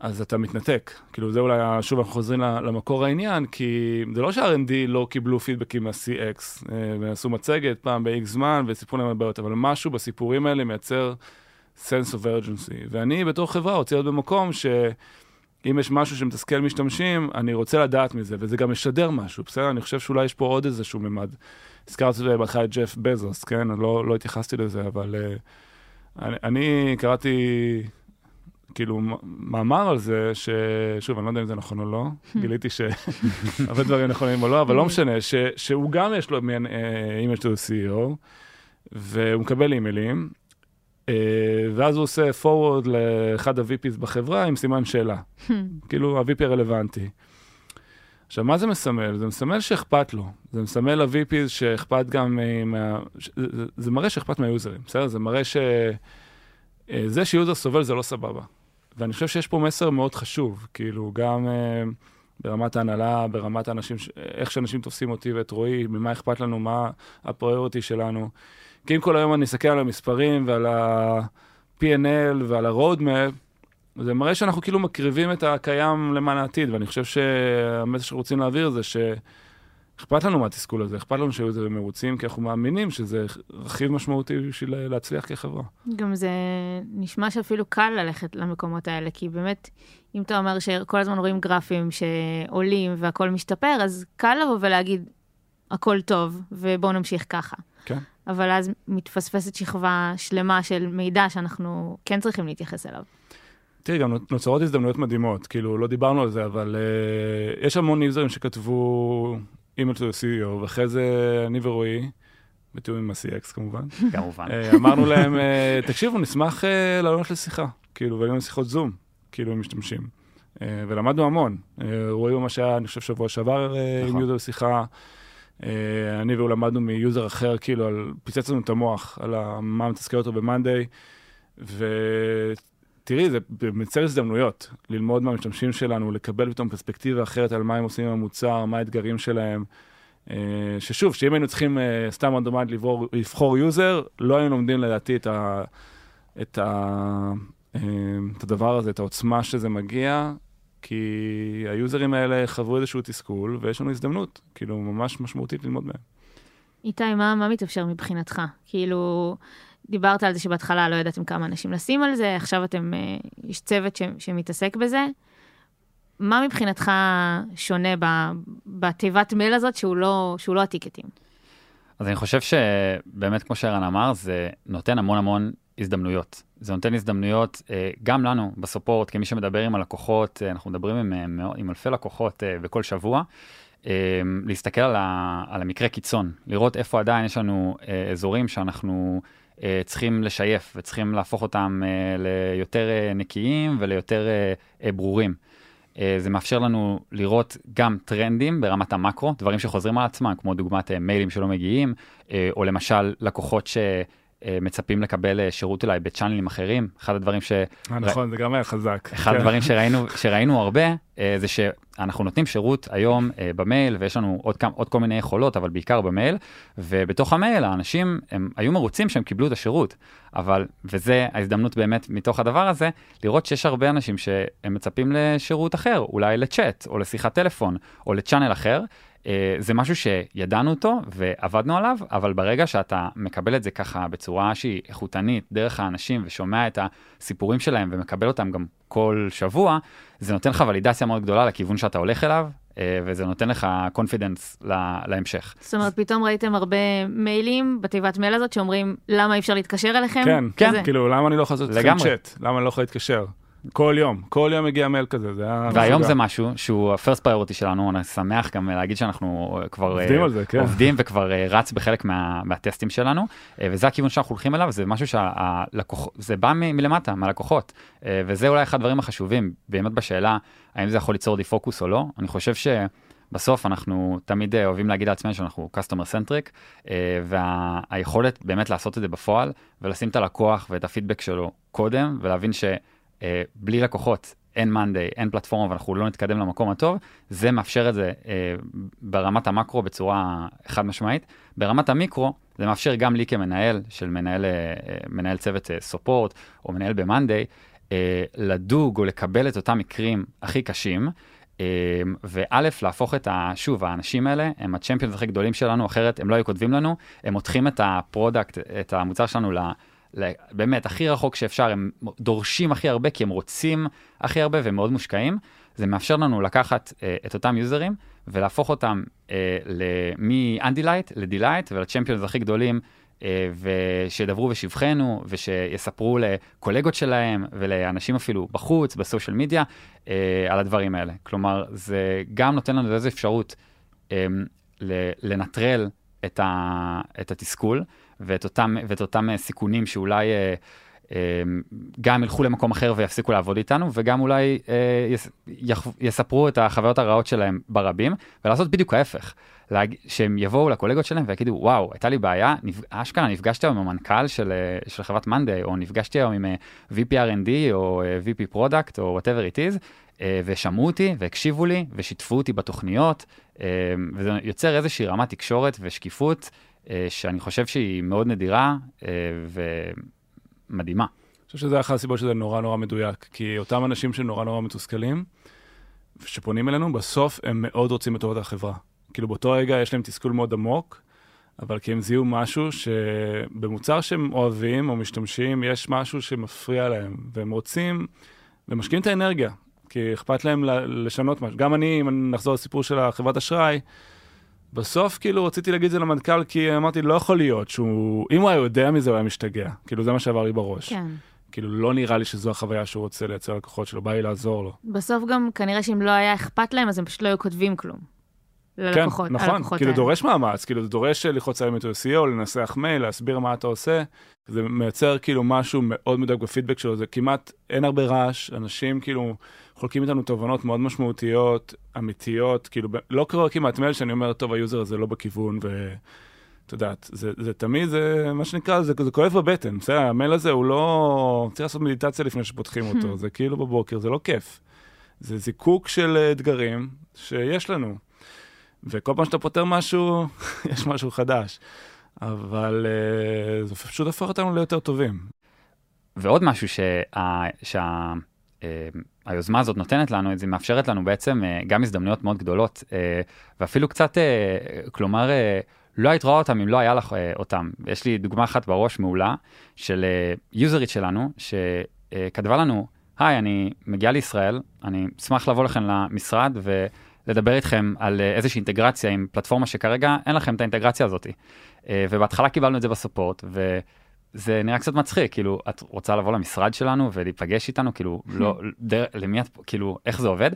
אז אתה מתנתק. כאילו, זה אולי, שוב, אנחנו חוזרים למקור העניין, כי זה לא שה-R&D לא קיבלו פידבקים מה-CX, אה, ועשו מצגת פעם ב-X זמן וסיפרו להם על בעיות, אבל משהו בסיפורים האלה מייצר sense of urgency. ואני בתור חברה רוצה להיות במקום שאם יש משהו שמתסכל משתמשים, אני רוצה לדעת מזה, וזה גם משדר משהו, בסדר? אני חושב שאולי יש פה עוד איזשהו ממד. הזכרתי בהתחלה את ג'ף בזוס, כן? לא, לא התייחסתי לזה, אבל uh, אני, אני קראתי... כאילו, מאמר על זה, ששוב, אני לא יודע אם זה נכון או לא, גיליתי שהרבה דברים נכונים או לא, אבל לא משנה, ש, שהוא גם יש לו מעין אימייל של CEO, והוא מקבל אימיילים, אה, ואז הוא עושה forward לאחד ה-VPs בחברה עם סימן שאלה, כאילו ה-VP הרלוונטי. עכשיו, מה זה מסמל? זה מסמל שאכפת לו. זה מסמל ל-VPs שאכפת גם מה... זה, זה מראה שאכפת מהיוזרים, בסדר? זה מראה ש... אה, זה שיוזר סובל זה לא סבבה. ואני חושב שיש פה מסר מאוד חשוב, כאילו, גם uh, ברמת ההנהלה, ברמת האנשים, איך שאנשים תופסים אותי ואת רועי, ממה אכפת לנו, מה הפריוריטי שלנו. כי אם כל היום אני אסתכל על המספרים ועל ה-P&L ועל ה-Roadmap, זה מראה שאנחנו כאילו מקריבים את הקיים למען העתיד, ואני חושב שהמסר שרוצים להעביר זה ש... אכפת לנו מהתסכול הזה, אכפת לנו שהיו זה מרוצים, כי אנחנו מאמינים שזה רכיב משמעותי בשביל להצליח כחברה. גם זה נשמע שאפילו קל ללכת למקומות האלה, כי באמת, אם אתה אומר שכל הזמן רואים גרפים שעולים והכול משתפר, אז קל לבוא ולהגיד, הכל טוב, ובואו נמשיך ככה. כן. אבל אז מתפספסת שכבה שלמה של מידע שאנחנו כן צריכים להתייחס אליו. תראי, גם נוצרות הזדמנויות מדהימות, כאילו, לא דיברנו על זה, אבל uh, יש המון יוזרים שכתבו אימייל to CEO, ואחרי זה אני ורועי, בתיאום עם ה-CX כמובן, כמובן, אה, אמרנו להם, אה, תקשיבו, נשמח אה, לעלות לשיחה, כאילו, והיו לנו שיחות זום, כאילו, עם משתמשים. ולמדנו המון. רועי ממש היה, אני חושב, שבוע שעבר עם נכון. user שיחה. אני והוא למדנו מ-user אחר, כאילו, על, פיצץ לנו את המוח על מה מתסכל אותו ב-Monday, תראי, זה מייצר הזדמנויות ללמוד מהמשתמשים שלנו, לקבל פתאום פרספקטיבה אחרת על מה הם עושים עם המוצר, מה האתגרים שלהם. אה, ששוב, שאם היינו צריכים אה, סתם רנדומלית לבחור user, לא היינו לומדים לדעתי את, ה, את, ה, אה, את הדבר הזה, את העוצמה שזה מגיע, כי היוזרים האלה חוו איזשהו תסכול, ויש לנו הזדמנות, כאילו, ממש משמעותית ללמוד מהם. איתי, מה, מה מתאפשר מבחינתך? כאילו... דיברת על זה שבהתחלה לא ידעתם כמה אנשים לשים על זה, עכשיו אתם, אה, יש צוות ש, שמתעסק בזה. מה מבחינתך שונה בתיבת מייל הזאת שהוא לא, שהוא לא הטיקטים? אז אני חושב שבאמת, כמו שערן אמר, זה נותן המון המון הזדמנויות. זה נותן הזדמנויות אה, גם לנו בסופורט, כמי שמדבר עם הלקוחות, אה, אנחנו מדברים עם, עם אלפי לקוחות בכל שבוע. להסתכל על, ה, על המקרה קיצון, לראות איפה עדיין יש לנו אזורים שאנחנו צריכים לשייף וצריכים להפוך אותם אה, ליותר אה, נקיים וליותר ברורים. זה מאפשר לנו לראות גם טרנדים ברמת המקרו, דברים שחוזרים על עצמם, כמו דוגמת מיילים שלא מגיעים, או למשל לקוחות אה, מצפים לקבל אה, שירות אולי בצ'אנלים אחרים. אחד הדברים ש... אה, נכון, זה גם היה חזק. אחד כן. הדברים שראינו, שראינו הרבה, אה, זה שאנחנו נותנים שירות היום אה, במייל, ויש לנו עוד, עוד כל מיני יכולות, אבל בעיקר במייל, ובתוך המייל האנשים הם היו מרוצים שהם קיבלו את השירות, אבל, וזה ההזדמנות באמת מתוך הדבר הזה, לראות שיש הרבה אנשים שהם מצפים לשירות אחר, אולי לצ'אט, או לשיחת טלפון, או לצ'אנל אחר. אה, זה משהו שידענו אותו ועבדנו עליו, אבל ברגע שאתה מקבל את זה ככה בצורה שהיא איכותנית, דרך האנשים, ושומע את הסיפורים שלהם ומקבל אותם גם כל שבוע, זה נותן לך ולידציה מאוד גדולה לכיוון שאתה הולך אליו, אה, וזה נותן לך קונפידנס להמשך. זאת אומרת, פתאום ראיתם הרבה מיילים בתיבת מייל הזאת שאומרים, למה אי אפשר להתקשר אליכם? כן, כן. כאילו, למה אני לא יכול לעשות. צ'אט? למה אני לא יכול להתקשר? כל יום, כל יום מגיע מייל כזה, זה היה... והיום. זה משהו שהוא ה-first priority שלנו, אני שמח גם להגיד שאנחנו אה, כבר עובדים אה, על זה, כן. עובדים וכבר אה, רץ בחלק מה, מהטסטים שלנו, וזה הכיוון שאנחנו הולכים אליו, זה משהו שהלקוח, זה בא מ- מלמטה, מהלקוחות, וזה אולי אחד הדברים החשובים, באמת בשאלה האם זה יכול ליצור דיפוקוס או לא, אני חושב ש... בסוף אנחנו תמיד אוהבים להגיד לעצמנו שאנחנו customer centric, והיכולת באמת לעשות את זה בפועל, ולשים את הלקוח ואת הפידבק שלו קודם, ולהבין שבלי לקוחות אין מאנדיי, אין פלטפורמה ואנחנו לא נתקדם למקום הטוב, זה מאפשר את זה אה, ברמת המקרו בצורה חד משמעית. ברמת המיקרו, זה מאפשר גם לי כמנהל של מנהל, אה, אה, מנהל צוות סופורט או מנהל במאנדיי, אה, לדוג או לקבל את אותם מקרים הכי קשים. אה, וא', להפוך את ה... שוב, האנשים האלה הם ה-champions הכי גדולים שלנו, אחרת הם לא היו כותבים לנו, הם מותחים את ה-product, את המוצר שלנו ל... באמת הכי רחוק שאפשר, הם דורשים הכי הרבה כי הם רוצים הכי הרבה והם מאוד מושקעים. זה מאפשר לנו לקחת אה, את אותם יוזרים ולהפוך אותם אה, מ-Undelight ל-Delight ול-champions הכי גדולים, אה, ושידברו בשבחנו ושיספרו לקולגות שלהם ולאנשים אפילו בחוץ, בסושיאל מדיה, אה, על הדברים האלה. כלומר, זה גם נותן לנו איזו אפשרות אה, לנטרל את, ה- את התסכול ואת אותם, ואת אותם אה, סיכונים שאולי אה, אה, גם ילכו למקום אחר ויפסיקו לעבוד איתנו, וגם אולי אה, יס, יספרו את החוויות הרעות שלהם ברבים, ולעשות בדיוק ההפך. להג... שהם יבואו לקולגות שלהם ויגידו, וואו, הייתה לי בעיה, נפ... אשכרה נפגשתי היום עם המנכ"ל של, אה, של חברת מאנדיי, או נפגשתי היום עם אה, VP R&D, או VP Product, או whatever it is, ושמעו אותי, והקשיבו לי, ושיתפו אותי בתוכניות, וזה יוצר איזושהי רמת תקשורת ושקיפות, שאני חושב שהיא מאוד נדירה אה, ומדהימה. אני חושב שזה אחת הסיבות שזה נורא נורא מדויק, כי אותם אנשים שנורא נורא מתוסכלים, שפונים אלינו, בסוף הם מאוד רוצים את טובת החברה. כאילו באותו רגע יש להם תסכול מאוד עמוק, אבל כי הם זיהו משהו שבמוצר שהם אוהבים או משתמשים, יש משהו שמפריע להם, והם רוצים, ומשקיעים את האנרגיה, כי אכפת להם לשנות משהו. גם אני, אם נחזור לסיפור של החברת אשראי, בסוף כאילו רציתי להגיד את זה למנכ"ל, כי אמרתי, לא יכול להיות שהוא, אם הוא היה יודע מזה, הוא היה משתגע. כאילו זה מה שעבר לי בראש. כן. כאילו לא נראה לי שזו החוויה שהוא רוצה לייצר לקוחות שלו, בא לי לעזור לו. בסוף גם כנראה שאם לא היה אכפת להם, אז הם פשוט לא היו כותבים כלום. ללקוחות, כן, נכון, כאילו האלה. דורש מאמץ, כאילו זה דורש ללחוץ על email the CEO, לנסח מייל, להסביר מה אתה עושה, זה מייצר כאילו משהו מאוד מדויק בפידבק שלו, זה כמעט, אין הרבה רעש, אנשים כאילו חולקים איתנו תובנות מאוד משמעותיות, אמיתיות, כאילו לא קורה כמעט מייל שאני אומר, טוב, ה-user הזה לא בכיוון, ואת יודעת, זה, זה תמיד, זה מה שנקרא, זה, זה כואב בבטן, בסדר, המייל הזה הוא לא, צריך לעשות מדיטציה לפני שפותחים אותו, זה כאילו בבוקר, זה לא כיף. זה זיקוק של אה, אתגרים שיש לנו. וכל פעם שאתה פותר משהו, יש משהו חדש. אבל uh, זה פשוט הופך אותנו ליותר טובים. ועוד משהו שה, שה, אה, היוזמה הזאת נותנת לנו, זה מאפשרת לנו בעצם אה, גם הזדמנויות מאוד גדולות, אה, ואפילו קצת, אה, כלומר, לא היית רואה אותם אם לא היה לך אותם. יש לי דוגמה אחת בראש מעולה של יוזרית שלנו, שכתבה לנו, היי, אני מגיעה לישראל, אני אשמח לבוא לכם למשרד ולדבר איתכם על איזושהי אינטגרציה עם פלטפורמה שכרגע אין לכם את האינטגרציה הזאת. ובהתחלה קיבלנו את זה בסופורט, ו... זה נראה קצת מצחיק, כאילו, את רוצה לבוא למשרד שלנו ולהיפגש איתנו, כאילו, לא, דר, למי את, כאילו, איך זה עובד?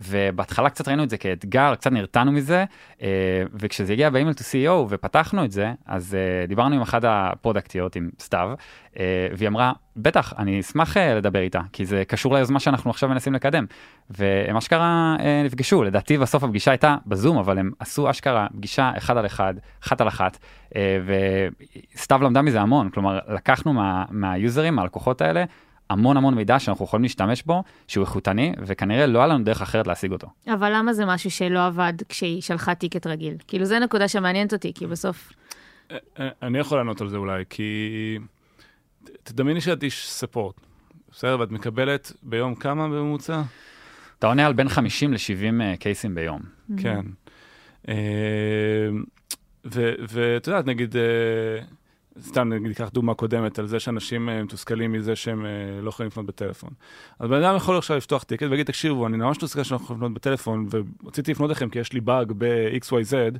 ובהתחלה קצת ראינו את זה כאתגר, קצת נרתענו מזה, אה, וכשזה הגיע באימייל to CEO ופתחנו את זה, אז אה, דיברנו עם אחת הפרודקטיות, עם סתיו, אה, והיא אמרה, בטח, אני אשמח uh, לדבר איתה, כי זה קשור ליוזמה שאנחנו עכשיו מנסים לקדם. והם אשכרה uh, נפגשו, לדעתי בסוף הפגישה הייתה בזום, אבל הם עשו אשכרה פגישה אחד על אחד, אחת על אחת, uh, וסתיו למדה מזה המון, כלומר, לקחנו מה, מהיוזרים, מהלקוחות האלה, המון המון מידע שאנחנו יכולים להשתמש בו, שהוא איכותני, וכנראה לא היה לנו דרך אחרת להשיג אותו. אבל למה זה משהו שלא עבד כשהיא שלחה טיקט רגיל? כאילו, זו נקודה שמעניינת אותי, כי בסוף... אני יכול לענות על זה אולי, כי תדמייני שאת איש ספורט, בסדר? ואת מקבלת ביום כמה בממוצע? אתה עונה על בין 50 ל-70 קייסים ביום. כן. ואת יודעת, נגיד, סתם נגיד, ניקח דוגמה קודמת על זה שאנשים מתוסכלים מזה שהם לא יכולים לפנות בטלפון. אז בן אדם יכול עכשיו לפתוח טיקט ולהגיד, תקשיבו, אני ממש מתוסכל שאני לא יכול לפנות בטלפון, ורציתי לפנות לכם כי יש לי באג ב-XYZ,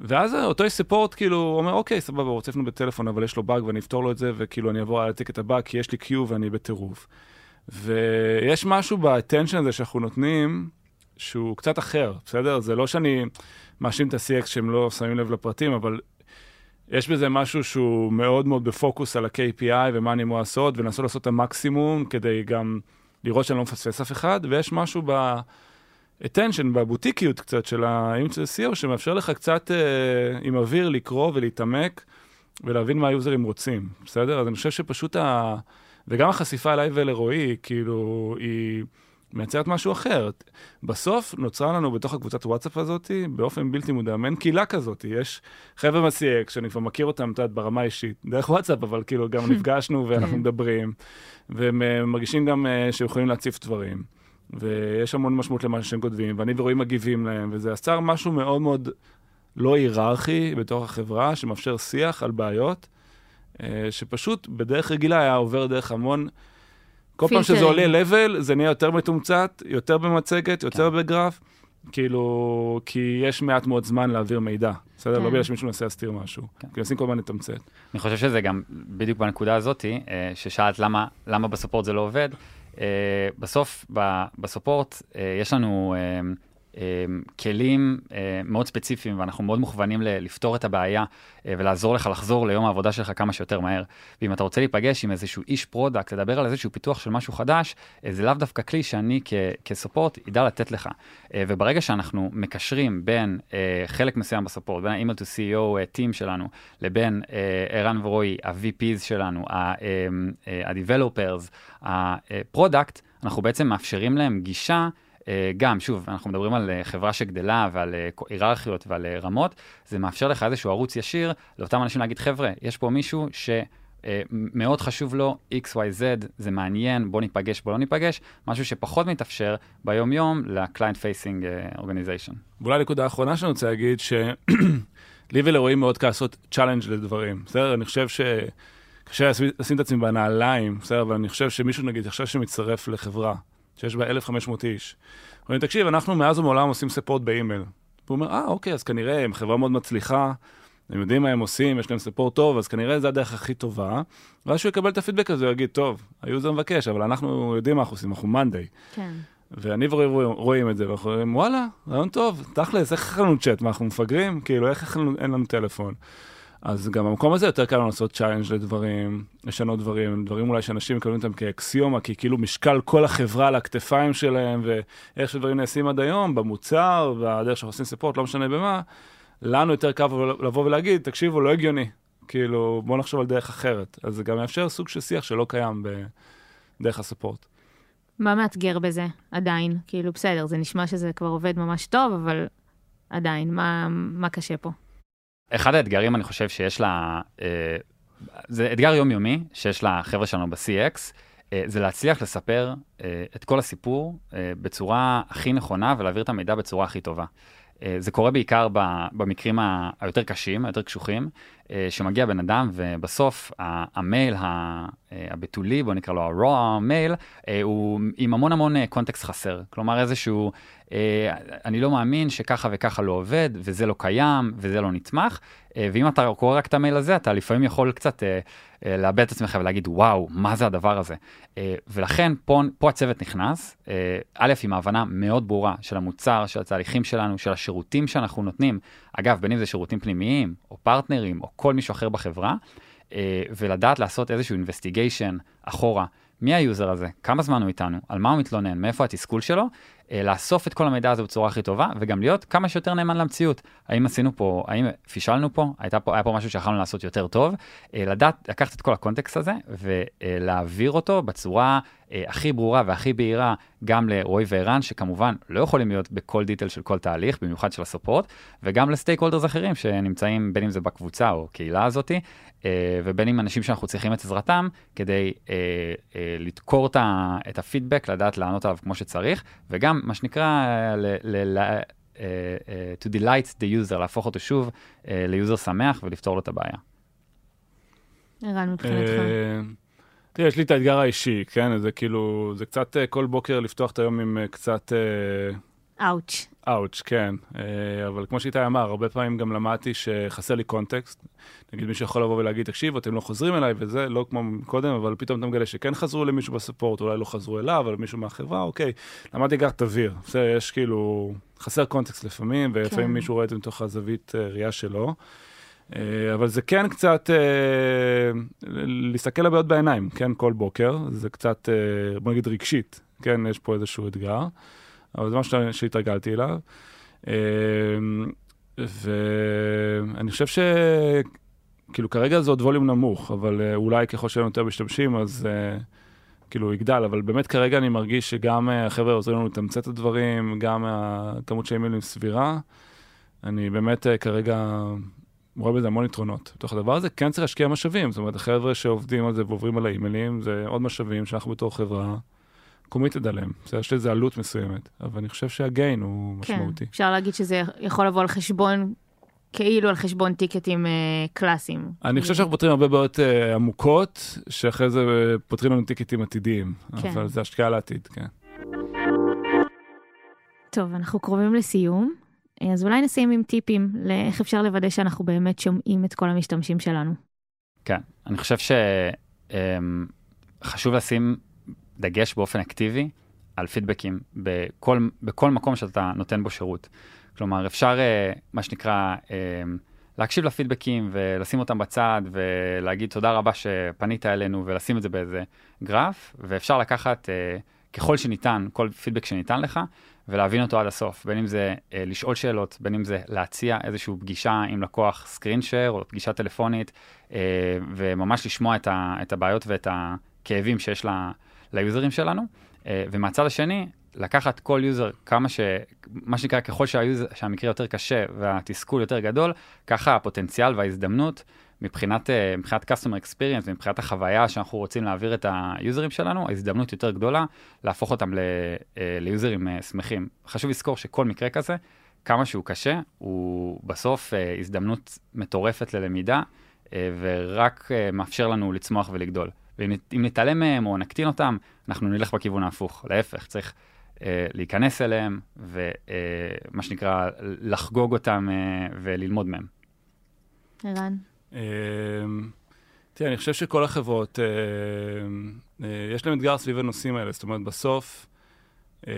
ואז אותו איש ספורט כאילו אומר, אוקיי, סבבה, הוא רוצה בטלפון, אבל יש לו באג ואני אפתור לו את זה, וכאילו אני אעבור על הטיקט הבא, כי יש לי קיו ואני בטירוף. ויש משהו באטנשן הזה שאנחנו נותנים, שהוא קצת אחר, בסדר? זה לא שאני מאשים את ה-CX שהם לא שמים לב לפרטים, אבל יש בזה משהו שהוא מאוד מאוד בפוקוס על ה-KPI ומה אני אמור לעשות, ולנסות לעשות את המקסימום כדי גם לראות שאני לא מפספס אף אחד, ויש משהו ב... attention, בבוטיקיות קצת של CEO, שמאפשר לך קצת אה, עם אוויר לקרוא ולהתעמק ולהבין מה היוזרים רוצים, בסדר? אז אני חושב שפשוט ה... וגם החשיפה אליי ולרועי, כאילו, היא מייצרת משהו אחר. בסוף נוצרה לנו בתוך הקבוצת וואטסאפ הזאת, באופן בלתי מודע, מעין קהילה כזאת. יש חבר'ה מה-CX, שאני כבר מכיר אותם, את יודעת, ברמה אישית, דרך וואטסאפ, אבל כאילו גם נפגשנו ואנחנו מדברים, והם מרגישים גם uh, שהם יכולים להציף דברים. ויש המון משמעות למה שהם כותבים, ואני ורועי מגיבים להם, וזה יצר משהו מאוד מאוד לא היררכי בתוך החברה, שמאפשר שיח על בעיות, אה, שפשוט בדרך רגילה היה עובר דרך המון... כל פעם שזה עולה level, זה נהיה יותר מתומצת, יותר במצגת, יותר כן. בגרף, כאילו, כי יש מעט מאוד זמן להעביר מידע. בסדר? לא כן. לא בגלל שמישהו מנסה להסתיר משהו. כן. כי מנסים כל הזמן לתמצת. אני חושב שזה גם בדיוק בנקודה הזאת, אה, ששאלת למה, למה ב-support זה לא עובד. Uh, בסוף, ב-support, uh, יש לנו uh, כלים מאוד ספציפיים, ואנחנו מאוד מוכוונים לפתור את הבעיה ולעזור לך לחזור ליום העבודה שלך כמה שיותר מהר. ואם אתה רוצה להיפגש עם איזשהו איש product, לדבר על איזשהו פיתוח של משהו חדש, זה לאו דווקא כלי שאני כ-support ידע לתת לך. וברגע שאנחנו מקשרים בין חלק מסוים ב-support, בין ה-email to CEO team שלנו, לבין ערן ורועי, ה-VPs שלנו, ה-developers, ה-product, אנחנו בעצם מאפשרים להם גישה אה, גם, שוב, אנחנו מדברים על אה, חברה שגדלה ועל אה, היררכיות ועל רמות, זה מאפשר לך איזשהו ערוץ ישיר לאותם אנשים להגיד, חבר'ה, יש פה מישהו ש... מאוד חשוב לו, XYZ, זה מעניין, בוא ניפגש, בוא לא ניפגש, משהו שפחות מתאפשר ביום-יום ל-client facing organization. ואולי נקודה אחרונה שאני רוצה להגיד, שלי ולרועי מאוד קל לעשות challenge לדברים. בסדר? אני חושב ש... קשה לשים את עצמי בנעליים, בסדר? אבל אני חושב שמישהו, נגיד, עכשיו שמצטרף לחברה, שיש בה 1,500 איש. אומרים, תקשיב, אנחנו מאז ומעולם עושים support באימייל. הוא אומר, אה, אוקיי, אז כנראה הם חברה מאוד מצליחה, הם יודעים מה הם עושים, יש להם support טוב, אז כנראה זו הדרך הכי טובה. ואז שהוא יקבל את הפידבק הזה, הוא יגיד, טוב, ה-user מבקש, אבל אנחנו יודעים מה אנחנו עושים, אנחנו מאנדיי. כן. ואני ורועי רואים את זה, ואנחנו אומרים, וואלה, רעיון טוב, תכלס, איך אין לנו צ'אט, מה, אנחנו מפגרים? כאילו, איך אין לנו טלפון? אז גם במקום הזה יותר קל לעשות צ'יינג' לדברים, לשנות דברים, דברים אולי שאנשים מקבלים אותם כאקסיומה, כי כאילו משקל כל החברה על הכתפיים שלהם, ואיך שדברים נעשים עד היום, במוצר, והדרך שאנחנו עושים ספורט, לא משנה במה, לנו יותר קל לבוא ולהגיד, תקשיבו, לא הגיוני, כאילו, בואו נחשוב על דרך אחרת. אז זה גם מאפשר סוג של שיח שלא קיים בדרך הספורט. מה מאתגר בזה עדיין? כאילו, בסדר, זה נשמע שזה כבר עובד ממש טוב, אבל עדיין, מה, מה קשה פה? אחד האתגרים אני חושב שיש לה, אה, זה אתגר יומיומי שיש לחבר'ה שלנו ב-CX, אה, זה להצליח לספר אה, את כל הסיפור בצורה הכי נכונה ולהעביר את המידע בצורה הכי טובה. אה, זה קורה בעיקר במקרים היותר קשים, היותר קשוחים, אה, שמגיע בן אדם ובסוף המייל אה, הבתולי, בוא נקרא לו ה-raw מייל, הוא עם המון המון קונטקסט חסר. כלומר איזשהו, אני לא מאמין שככה וככה לא עובד, וזה לא קיים, וזה לא נתמך, ואם אתה קורא רק את המייל הזה, אתה לפעמים יכול קצת לאבד את עצמך ולהגיד, וואו, מה זה הדבר הזה? אה, ולכן פה, פה הצוות נכנס, אה, א', עם ההבנה מאוד ברורה של המוצר, של התהליכים שלנו, של השירותים שאנחנו נותנים, אגב, בין אם זה שירותים פנימיים, או פרטנרים, או כל מישהו אחר בחברה, אה, ולדעת לעשות איזשהו investigation אחורה. מי ה-user הזה? כמה זמן הוא איתנו? על מה הוא מתלונן? מאיפה התסכול שלו? אה, לאסוף את כל המידע הזה בצורה הכי טובה, וגם להיות כמה שיותר נאמן למציאות. האם עשינו פה, האם פישלנו פה? הייתה פה, היה פה משהו שיכולנו לעשות יותר טוב? אה, לדעת, לקחת את כל ה-context הזה ולהעביר אותו בצורה אה, הכי ברורה והכי בהירה גם לרועי וערן, שכמובן לא יכולים להיות בכל detail של כל תהליך, במיוחד של ה-support, וגם ל-stakeholders אחרים שנמצאים בין אם זה בקבוצה או קהילה הזאתי, ובין אם אנשים שאנחנו צריכים את עזרתם כדי לחקור את הפידבק, לדעת לענות עליו כמו שצריך, וגם מה שנקרא, ל, ל, ל, to delight the user, להפוך אותו שוב ל-user שמח ולפתור לו את הבעיה. ערן מבחינתך. תראה, יש לי את האתגר האישי, כן? זה כאילו, זה קצת כל בוקר לפתוח את היום עם קצת... אאוץ'. אאוץ', כן. אה, אבל כמו שאיתי אמר, הרבה פעמים גם למדתי שחסר לי קונטקסט. נגיד מישהו יכול לבוא ולהגיד, תקשיב, אתם לא חוזרים אליי וזה, לא כמו קודם, אבל פתאום אתה מגלה שכן חזרו למישהו בספורט, אולי לא חזרו אליו, אבל מישהו מהחברה, אוקיי. למדתי גם תבהיר. בסדר, יש כאילו, חסר קונטקסט לפעמים, ולפעמים כן. מישהו רואה את זה מתוך הזווית אה, ראייה שלו. אה, אבל זה כן קצת להסתכל לבעיות בעיניים, כן, כל בוקר. זה קצת, בוא נגיד רגשית, כן, יש פה איזשהו אתגר. אבל זה משהו שהתרגלתי אליו. אמ, ואני חושב שכאילו כרגע זה עוד ווליום נמוך, אבל אה, אולי ככל שיהיו יותר משתמשים אז uh, כאילו יגדל, אבל באמת כרגע אני מרגיש שגם uh, החבר'ה עוזרים לנו לתמצת את הדברים, גם הכמות של אימיילים סבירה. אני באמת כרגע רואה בזה המון יתרונות. בתוך הדבר הזה כן צריך להשקיע משאבים, זאת אומרת, החבר'ה שעובדים על זה ועוברים על האימיילים, זה עוד משאבים שאנחנו בתור חברה קומיטד עליהם. בסדר, יש לזה עלות מסוימת, אבל אני חושב שהגיין הוא כן, משמעותי. אפשר להגיד שזה יכול לבוא על חשבון, כאילו על חשבון טיקטים אה, קלאסיים. אני חושב שאנחנו פותרים הרבה בעיות אה, עמוקות, שאחרי זה אה, פותרים לנו טיקטים עתידיים, כן. אבל זה השקעה לעתיד, כן. טוב, אנחנו קרובים לסיום, אז אולי נשים עם טיפים לאיך אפשר לוודא שאנחנו באמת שומעים את כל המשתמשים שלנו. כן, אני חושב שחשוב אמ, לשים דגש באופן אקטיבי על פידבקים בכל, בכל מקום שאתה נותן בו שירות. כלומר, אפשר, uh, מה שנקרא, uh, להקשיב לפידבקים ולשים אותם בצד ולהגיד תודה רבה שפנית אלינו ולשים את זה באיזה גרף, ואפשר לקחת uh, ככל שניתן, כל פידבק שניתן לך, ולהבין אותו עד הסוף, בין אם זה uh, לשאול שאלות, בין אם זה להציע איזושהי פגישה עם לקוח סקרין שייר או פגישה טלפונית, uh, וממש לשמוע את, ה, את הבעיות ואת הכאבים שיש לה, ליוזרים שלנו, אה, ומהצד השני, לקחת כל user כמה ש... מה שנקרא, ככל שה-user, שהמקרה יותר קשה והתסכול יותר גדול, ככה הפוטנציאל וההזדמנות מבחינת, אה, מבחינת customer experience ומבחינת החוויה שאנחנו רוצים להעביר את היוזרים שלנו, ההזדמנות יותר גדולה להפוך אותם ל, אה, ליוזרים שמחים. חשוב לזכור שכל מקרה כזה, כמה שהוא קשה, הוא בסוף הזדמנות מטורפת ללמידה, ורק מאפשר לנו לצמוח ולגדול. ואם נתעלם מהם או נקטין אותם, אנחנו נלך בכיוון ההפוך. להפך, צריך אה, להיכנס אליהם, ומה אה, שנקרא, לחגוג אותם אה, וללמוד מהם. ערן? אה, תראה, אני חושב שכל החברות, אה, אה, יש להם אתגר סביב הנושאים האלה. זאת אומרת, בסוף, אה,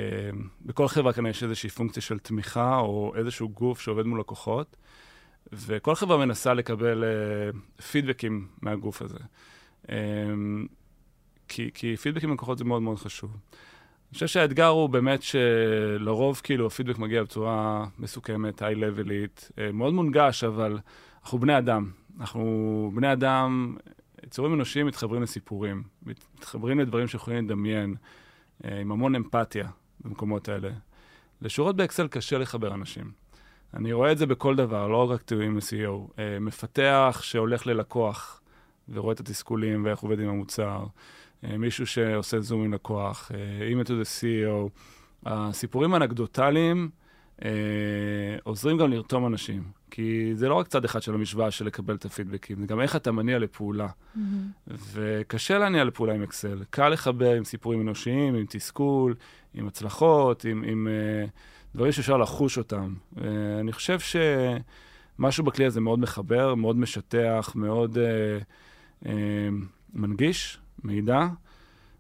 בכל חברה כאן יש איזושהי פונקציה של תמיכה, או איזשהו גוף שעובד מול לקוחות, וכל חברה מנסה לקבל אה, פידבקים מהגוף הזה. אמ, כי, כי פידבק עם לקוחות זה מאוד מאוד חשוב. אני חושב שהאתגר הוא באמת שלרוב כאילו הפידבק מגיע בצורה מסוכמת, היי-לבלית, אה, מאוד מונגש, אבל אנחנו בני אדם. אנחנו בני אדם, יצורים אנושיים מתחברים לסיפורים, מתחברים לדברים שיכולים לדמיין, אה, עם המון אמפתיה במקומות האלה. לשורות באקסל קשה לחבר אנשים. אני רואה את זה בכל דבר, לא רק תיאורים ל-CEO. אה, מפתח שהולך ללקוח, ורואה את התסכולים ואיך עובד עם המוצר. אה, מישהו שעושה זום עם לקוח, אימייל to the CEO. הסיפורים האנקדוטליים אה, עוזרים גם לרתום אנשים, כי זה לא רק צד אחד של המשוואה של לקבל את הפידבקים, זה גם איך אתה מניע לפעולה. Mm-hmm. וקשה להניע לפעולה עם אקסל. קל לחבר עם סיפורים אנושיים, עם תסכול, עם הצלחות, עם, עם uh, דברים שאפשר לחוש אותם. Uh, אני חושב שמשהו בכלי הזה מאוד מחבר, מאוד משטח, מאוד... אה, מנגיש מידע,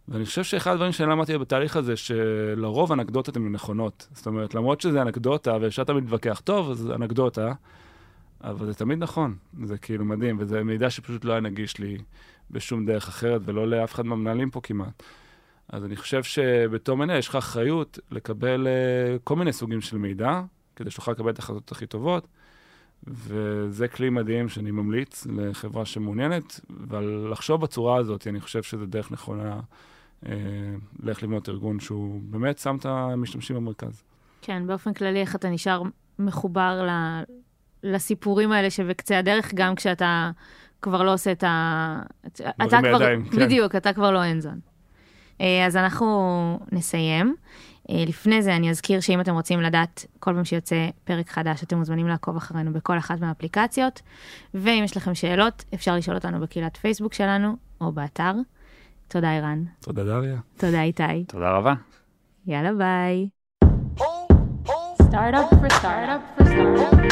ואני חושב שאחד הדברים שאני למדתי בתהליך הזה, שלרוב אנקדוטות הן נכונות. זאת אומרת, למרות שזה אנקדוטה, ואפשר תמיד להתווכח, טוב, אז אנקדוטה, אבל זה תמיד נכון, זה כאילו מדהים, וזה מידע שפשוט לא היה נגיש לי בשום דרך אחרת, ולא לאף אחד מהמנהלים פה כמעט. אז אני חושב שבתור מנהל יש לך אחריות לקבל uh, כל מיני סוגים של מידע, כדי שתוכל לקבל את ההחלטות הכי טובות, וזה כלי מדהים שאני ממליץ לחברה שמעוניינת, אבל לחשוב בצורה הזאת, אני חושב שזו דרך נכונה uh, לאיך לבנות ארגון שהוא באמת שם את המשתמשים במרכז. כן, באופן כללי, איך אתה נשאר מחובר ל... לסיפורים האלה שבקצה הדרך, גם כשאתה כבר לא עושה את ה... אתה כבר... בידיים, כן. בדיוק, אתה כבר לא אנזון. אה, אז אנחנו נסיים. אה, לפני זה אני אזכיר שאם אתם רוצים לדעת כל פעם שיוצא פרק חדש, אתם מוזמנים לעקוב אחרינו בכל אחת מהאפליקציות. ואם יש לכם שאלות, אפשר לשאול אותנו בקהילת פייסבוק שלנו או באתר. תודה ערן. תודה דריה. תודה איתי. תודה רבה. יאללה ביי. Startup for startup for startup.